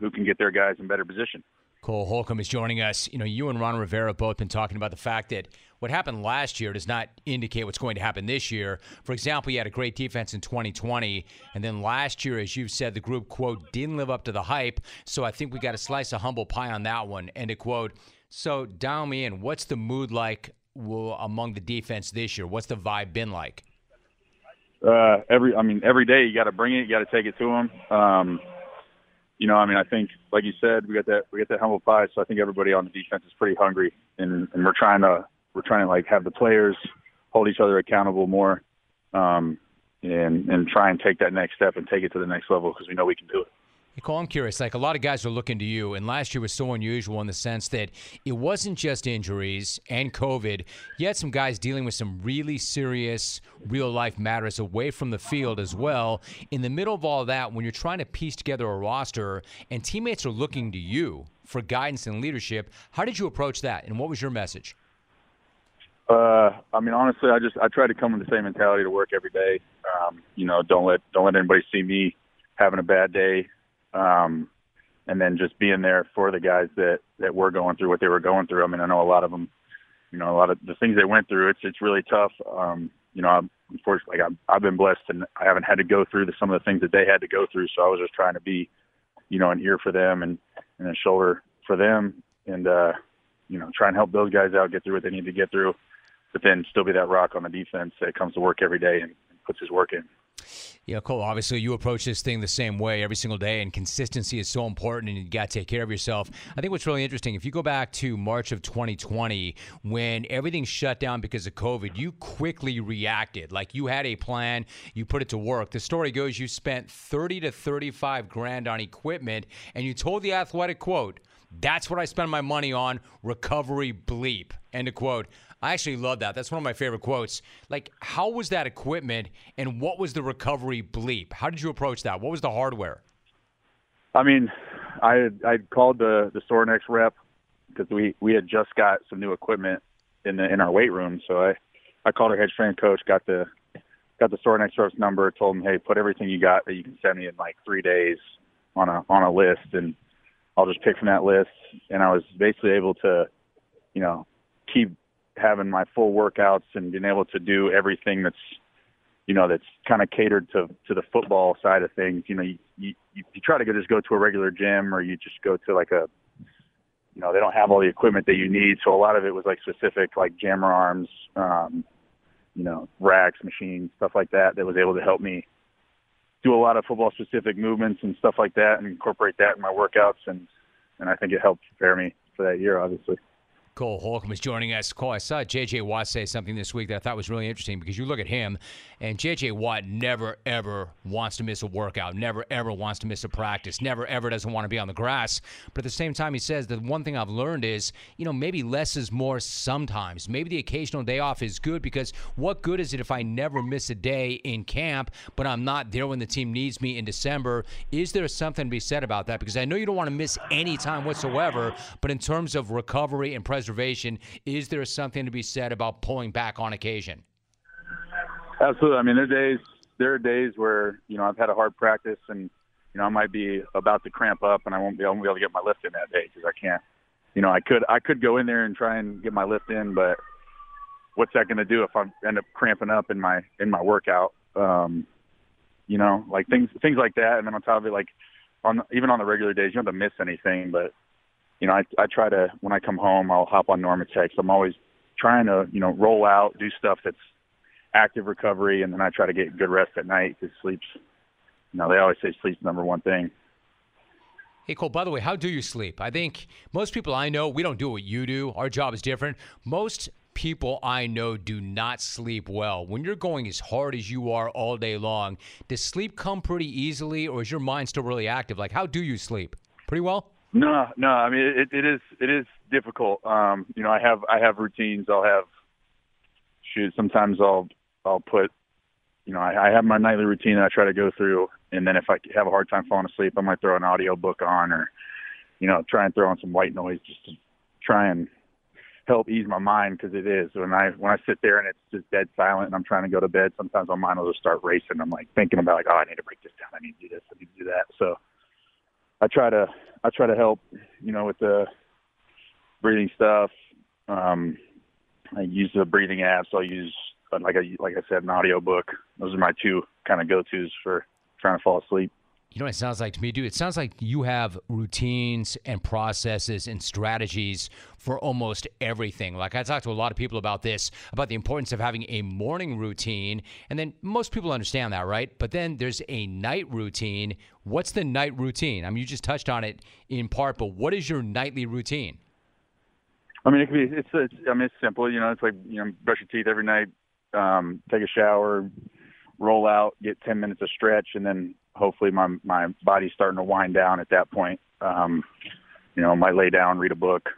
who can get their guys in better position. Cole Holcomb is joining us. You know, you and Ron Rivera both been talking about the fact that what happened last year does not indicate what's going to happen this year. For example, you had a great defense in 2020, and then last year, as you've said, the group, quote, didn't live up to the hype. So I think we got a slice of humble pie on that one. End of quote. So, dial me in. What's the mood like among the defense this year? What's the vibe been like? Uh, every, I mean, every day you got to bring it, you got to take it to them. Um, you know, I mean, I think, like you said, we got that we got that humble pie. So I think everybody on the defense is pretty hungry, and and we're trying to we're trying to like have the players hold each other accountable more, um, and and try and take that next step and take it to the next level because we know we can do it. Hey, Cole, I'm curious. Like a lot of guys are looking to you, and last year was so unusual in the sense that it wasn't just injuries and COVID. You had some guys dealing with some really serious real life matters away from the field as well. In the middle of all that, when you're trying to piece together a roster and teammates are looking to you for guidance and leadership, how did you approach that, and what was your message? Uh, I mean, honestly, I just I try to come with the same mentality to work every day. Um, you know, don't let don't let anybody see me having a bad day um, and then just being there for the guys that that were going through what they were going through. I mean, I know a lot of them, you know, a lot of the things they went through. It's it's really tough. Um, you know, I'm, unfortunately, like I've, I've been blessed and I haven't had to go through the, some of the things that they had to go through. So I was just trying to be, you know, an ear for them and and a shoulder for them, and uh, you know, try and help those guys out get through what they need to get through, but then still be that rock on the defense that comes to work every day and, puts his work in. Yeah, Cole, obviously you approach this thing the same way every single day, and consistency is so important, and you got to take care of yourself. I think what's really interesting, if you go back to March of 2020, when everything shut down because of COVID, you quickly reacted. Like you had a plan, you put it to work. The story goes you spent 30 to 35 grand on equipment, and you told the athletic quote, that's what I spend my money on, recovery bleep. End of quote. I actually love that. That's one of my favorite quotes. Like, how was that equipment and what was the recovery bleep? How did you approach that? What was the hardware? I mean, I I called the the Sorinex rep because we we had just got some new equipment in the in our weight room. So I I called our head strength coach, got the got the Sorinex rep's number, told him, hey, put everything you got that you can send me in like three days on a on a list, and I'll just pick from that list. And I was basically able to, you know, keep having my full workouts and being able to do everything that's you know, that's kind of catered to to the football side of things. You know, you you, you try to go, just go to a regular gym, or you just go to like a, you know, they don't have all the equipment that you need. So a lot of it was like specific, like jammer arms, um, you know, racks, machines, stuff like that, that was able to help me do a lot of football specific movements and stuff like that, and incorporate that in my workouts, and and I think it helped prepare me for that year, obviously. Cole Holcomb is joining us. Cole, I saw J.J. Watt say something this week that I thought was really interesting because you look at him, and J.J. Watt never, ever wants to miss a workout, never, ever wants to miss a practice, never, ever doesn't want to be on the grass. But at the same time, he says the one thing I've learned is, you know, maybe less is more sometimes. Maybe the occasional day off is good because what good is it if I never miss a day in camp, but I'm not there when the team needs me in December? Is there something to be said about that? Because I know you don't want to miss any time whatsoever, but in terms of recovery and preservation, observation. Is there something to be said about pulling back on occasion? Absolutely. I mean, there are days there are days where you know I've had a hard practice and you know I might be about to cramp up and I won't be, I won't be able to get my lift in that day because I can't. You know, I could I could go in there and try and get my lift in, but what's that going to do if I end up cramping up in my in my workout? Um, you know, like things things like that, and then on top of it, like on even on the regular days, you don't have to miss anything, but you know, I, I try to when I come home, I'll hop on NormaTecs. I'm always trying to, you know, roll out, do stuff that's active recovery, and then I try to get good rest at night because sleep's, you know, they always say sleep's number one thing. Hey, Cole, by the way, how do you sleep? I think most people I know, we don't do what you do. Our job is different. Most people I know do not sleep well. When you're going as hard as you are all day long, does sleep come pretty easily or is your mind still really active? Like, how do you sleep? Pretty well? No, no. I mean, it, it is it is difficult. Um, you know, I have I have routines. I'll have shoot. Sometimes I'll I'll put, you know, I, I have my nightly routine that I try to go through, and then if I have a hard time falling asleep, I might throw an audio book on, or you know, try and throw on some white noise just to try and help ease my mind because it is when I when I sit there and it's just dead silent and I'm trying to go to bed. Sometimes my mind will just start racing. I'm like thinking about like, oh, I need to break this down. I need to do this. I need to do that. So I try to I try to help, you know, with the breathing stuff. Um, I use the breathing apps. I'll use like I like I said, an audio book. Those are my two kind of go tos for trying to fall asleep. You know what it sounds like to me, dude? It sounds like you have routines and processes and strategies for almost everything. Like I talked to a lot of people about this, about the importance of having a morning routine. And then most people understand that, right? But then there's a night routine. What's the night routine? I mean, you just touched on it in part, but what is your nightly routine? I mean, it could be, it's, it's I mean, it's simple. You know, it's like, you know, brush your teeth every night, um, take a shower, roll out, get 10 minutes of stretch, and then hopefully my my body's starting to wind down at that point. Um, you know, might lay down, read a book,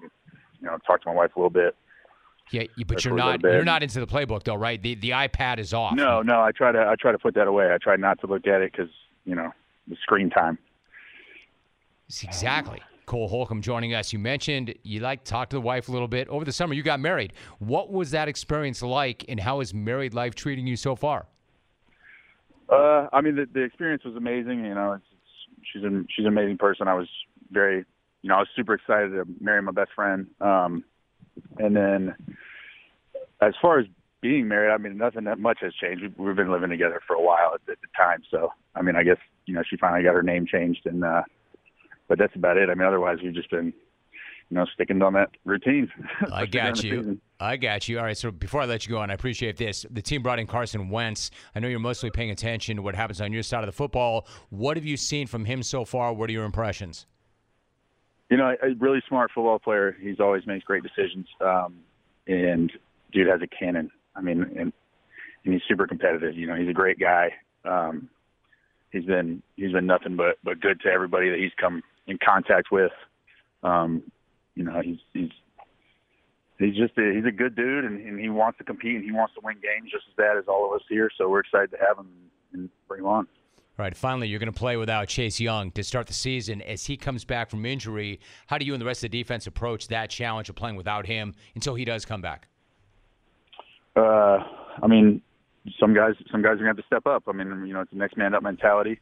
you know, talk to my wife a little bit. Yeah, but you're not you're not into the playbook though, right? The the iPad is off. No, no, I try to I try to put that away. I try not to look at it because you know the screen time. Exactly. Cole Holcomb joining us. You mentioned you like to talk to the wife a little bit. Over the summer, you got married. What was that experience like, and how is married life treating you so far? Uh, I mean, the, the experience was amazing. You know, it's, it's, she's an she's an amazing person. I was very, you know, I was super excited to marry my best friend. Um, and then, as far as being married, I mean, nothing that much has changed. We've, we've been living together for a while at, at the time, so I mean, I guess you know, she finally got her name changed, and uh, but that's about it. I mean, otherwise, we've just been you know, sticking on that routine. I got you. I got you. All right. So before I let you go, on, I appreciate this, the team brought in Carson Wentz. I know you're mostly paying attention to what happens on your side of the football. What have you seen from him so far? What are your impressions? You know, a really smart football player. He's always makes great decisions. Um, and dude has a cannon. I mean, and, and he's super competitive. You know, he's a great guy. Um, he's been he's been nothing but but good to everybody that he's come in contact with. Um, you know, he's he's he's just a, he's a good dude, and, and he wants to compete and he wants to win games just as bad as all of us here. So we're excited to have him and bring him on. All right, finally, you're going to play without Chase Young to start the season. As he comes back from injury, how do you and the rest of the defense approach that challenge of playing without him until he does come back? Uh, I mean, some guys, some guys are going to have to step up. I mean, you know, it's a next man up mentality.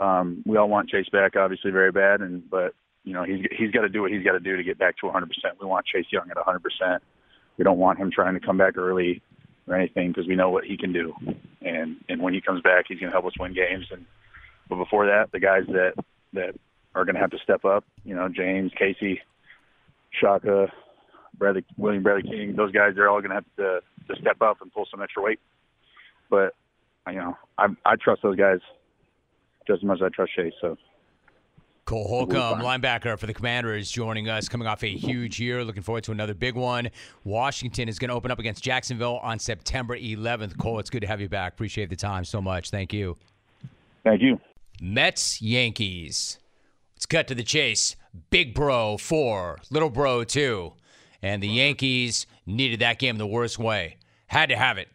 Um, we all want Chase back, obviously, very bad, and but you know, he's he's got to do what he's got to do to get back to 100%. We want Chase Young at 100%. We don't want him trying to come back early or anything because we know what he can do, and and when he comes back, he's going to help us win games. And but before that, the guys that that are going to have to step up, you know, James, Casey, Shaka, Bradley, William Bradley King, those guys, they're all going to have to to step up and pull some extra weight. But you know, I I trust those guys just as much as I trust Chase. So. Cole Holcomb, linebacker for the Commanders, joining us, coming off a huge year. Looking forward to another big one. Washington is going to open up against Jacksonville on September 11th. Cole, it's good to have you back. Appreciate the time so much. Thank you. Thank you. Mets, Yankees. Let's cut to the chase. Big Bro, four. Little Bro, two. And the Yankees needed that game the worst way. Had to have it.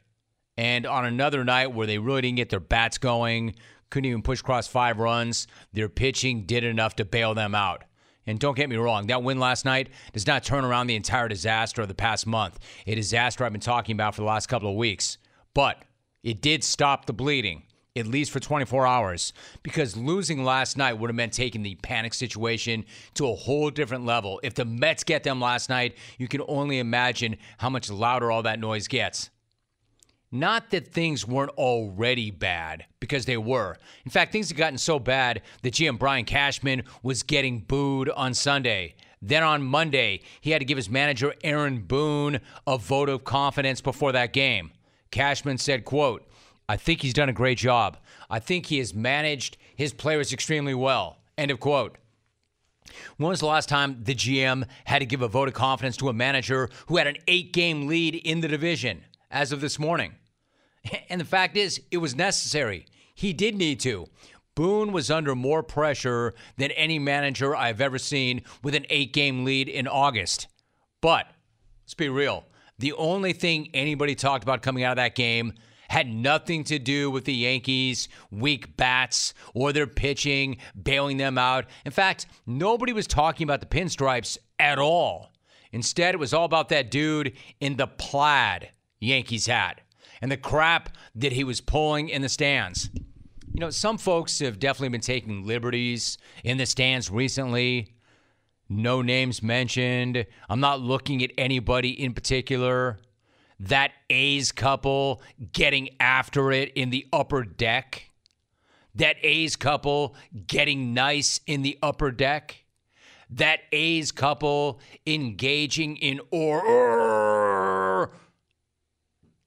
And on another night where they really didn't get their bats going, couldn't even push across five runs. Their pitching did enough to bail them out. And don't get me wrong, that win last night does not turn around the entire disaster of the past month, a disaster I've been talking about for the last couple of weeks. But it did stop the bleeding, at least for 24 hours, because losing last night would have meant taking the panic situation to a whole different level. If the Mets get them last night, you can only imagine how much louder all that noise gets. Not that things weren't already bad, because they were. In fact, things had gotten so bad that GM Brian Cashman was getting booed on Sunday. Then on Monday, he had to give his manager Aaron Boone a vote of confidence before that game. Cashman said, quote, I think he's done a great job. I think he has managed his players extremely well. End of quote. When was the last time the GM had to give a vote of confidence to a manager who had an eight game lead in the division as of this morning? And the fact is, it was necessary. He did need to. Boone was under more pressure than any manager I've ever seen with an eight game lead in August. But let's be real the only thing anybody talked about coming out of that game had nothing to do with the Yankees' weak bats or their pitching, bailing them out. In fact, nobody was talking about the pinstripes at all. Instead, it was all about that dude in the plaid Yankees hat and the crap that he was pulling in the stands. You know, some folks have definitely been taking liberties in the stands recently. No names mentioned. I'm not looking at anybody in particular. That A's couple getting after it in the upper deck. That A's couple getting nice in the upper deck. That A's couple engaging in or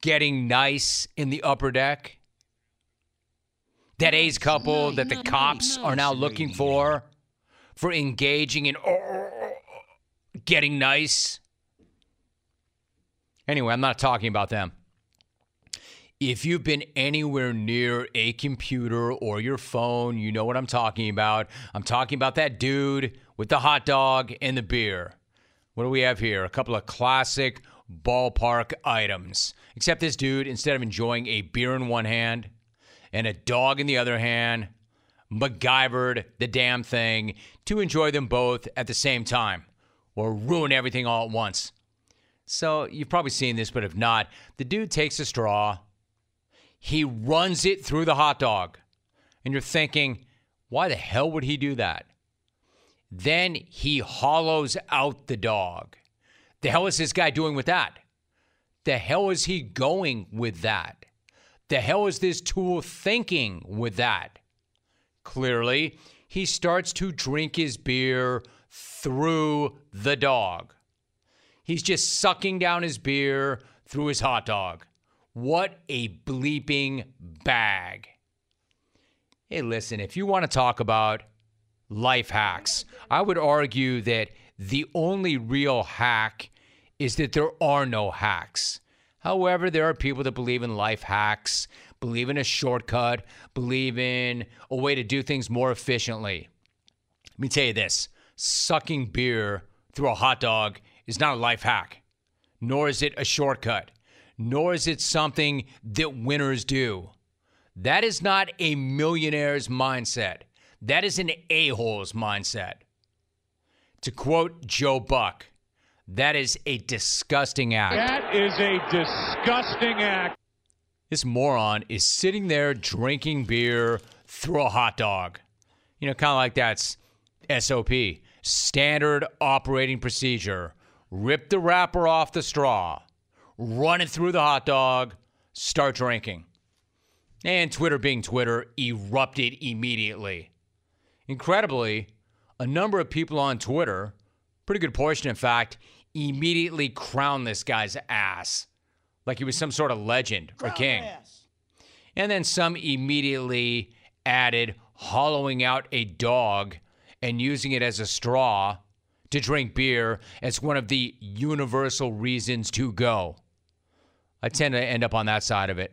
getting nice in the upper deck? That A's couple that the cops are now looking for for engaging in getting nice? Anyway, I'm not talking about them. If you've been anywhere near a computer or your phone, you know what I'm talking about. I'm talking about that dude with the hot dog and the beer. What do we have here? A couple of classic ballpark items. Except this dude, instead of enjoying a beer in one hand and a dog in the other hand, MacGyvered the damn thing to enjoy them both at the same time or ruin everything all at once. So you've probably seen this, but if not, the dude takes a straw, he runs it through the hot dog, and you're thinking, why the hell would he do that? Then he hollows out the dog. The hell is this guy doing with that? The hell is he going with that? The hell is this tool thinking with that? Clearly, he starts to drink his beer through the dog. He's just sucking down his beer through his hot dog. What a bleeping bag. Hey, listen, if you want to talk about life hacks, I would argue that the only real hack is that there are no hacks. However, there are people that believe in life hacks, believe in a shortcut, believe in a way to do things more efficiently. Let me tell you this sucking beer through a hot dog is not a life hack, nor is it a shortcut, nor is it something that winners do. That is not a millionaire's mindset. That is an a hole's mindset. To quote Joe Buck, that is a disgusting act. That is a disgusting act. This moron is sitting there drinking beer through a hot dog. You know, kind of like that's SOP, standard operating procedure. Rip the wrapper off the straw, run it through the hot dog, start drinking. And Twitter, being Twitter, erupted immediately. Incredibly, a number of people on Twitter, pretty good portion in fact, immediately crown this guy's ass like he was some sort of legend or king. And then some immediately added hollowing out a dog and using it as a straw to drink beer as one of the universal reasons to go. I tend to end up on that side of it.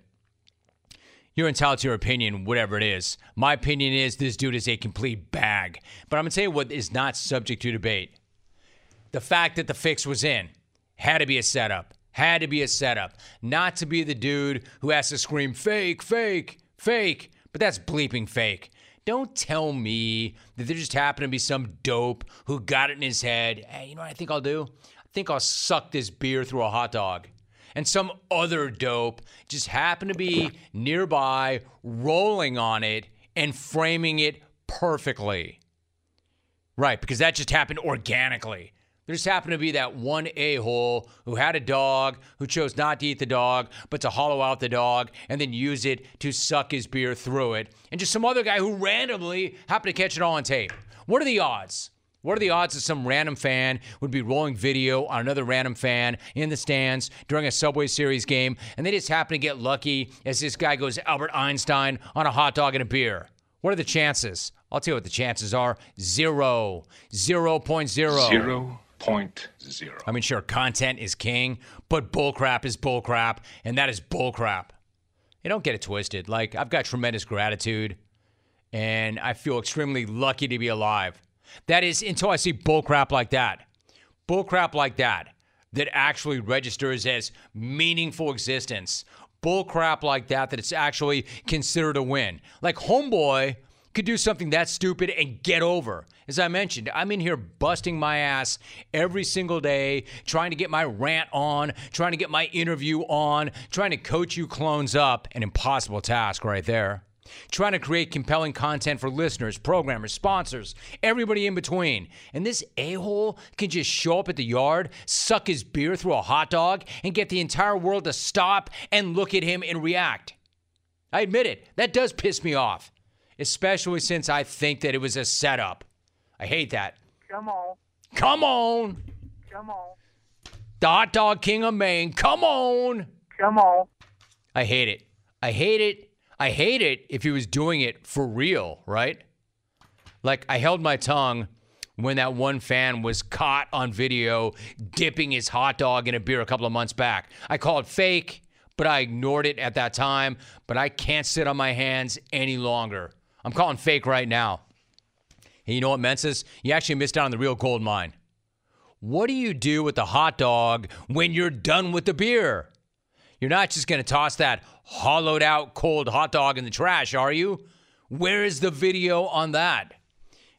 You're entitled to your opinion, whatever it is. My opinion is this dude is a complete bag. But I'm going to tell you what is not subject to debate. The fact that the fix was in had to be a setup. Had to be a setup. Not to be the dude who has to scream, fake, fake, fake. But that's bleeping fake. Don't tell me that there just happened to be some dope who got it in his head. Hey, you know what I think I'll do? I think I'll suck this beer through a hot dog. And some other dope just happened to be nearby, rolling on it and framing it perfectly. Right, because that just happened organically. There just happened to be that one a hole who had a dog, who chose not to eat the dog, but to hollow out the dog and then use it to suck his beer through it. And just some other guy who randomly happened to catch it all on tape. What are the odds? What are the odds that some random fan would be rolling video on another random fan in the stands during a Subway Series game and they just happen to get lucky as this guy goes Albert Einstein on a hot dog and a beer? What are the chances? I'll tell you what the chances are zero. 0.0. Zero point zero. I mean, sure, content is king, but bullcrap is bullcrap, and that is bullcrap. You don't get it twisted. Like, I've got tremendous gratitude, and I feel extremely lucky to be alive. That is until I see bullcrap like that. Bullcrap like that, that actually registers as meaningful existence. Bullcrap like that, that it's actually considered a win. Like, Homeboy could do something that stupid and get over. As I mentioned, I'm in here busting my ass every single day, trying to get my rant on, trying to get my interview on, trying to coach you clones up. An impossible task right there. Trying to create compelling content for listeners, programmers, sponsors, everybody in between. And this a hole can just show up at the yard, suck his beer through a hot dog, and get the entire world to stop and look at him and react. I admit it, that does piss me off especially since I think that it was a setup. I hate that. Come on. Come on. Come on. The hot dog king of Maine. Come on. Come on. I hate it. I hate it. I hate it if he was doing it for real, right? Like I held my tongue when that one fan was caught on video dipping his hot dog in a beer a couple of months back. I called it fake, but I ignored it at that time. But I can't sit on my hands any longer. I'm calling fake right now. And you know what, Menses? You actually missed out on the real gold mine. What do you do with the hot dog when you're done with the beer? You're not just going to toss that hollowed out cold hot dog in the trash, are you? Where is the video on that?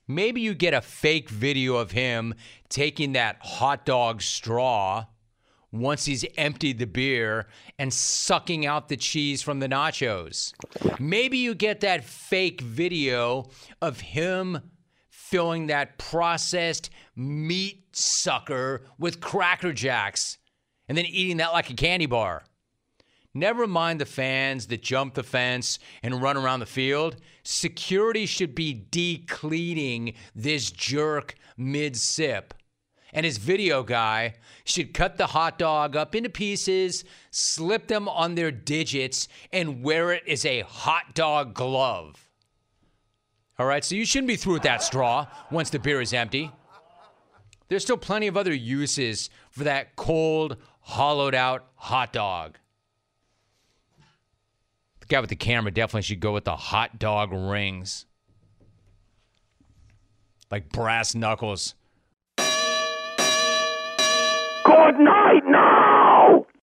Maybe you get a fake video of him taking that hot dog straw once he's emptied the beer and sucking out the cheese from the nachos. Maybe you get that fake video of him filling that processed meat sucker with Cracker Jacks and then eating that like a candy bar. Never mind the fans that jump the fence and run around the field. Security should be decleating this jerk mid sip and his video guy should cut the hot dog up into pieces, slip them on their digits, and wear it as a hot dog glove. All right, so you shouldn't be through with that straw once the beer is empty. There's still plenty of other uses for that cold, hollowed out hot dog. The guy with the camera definitely should go with the hot dog rings. Like brass knuckles. Good night!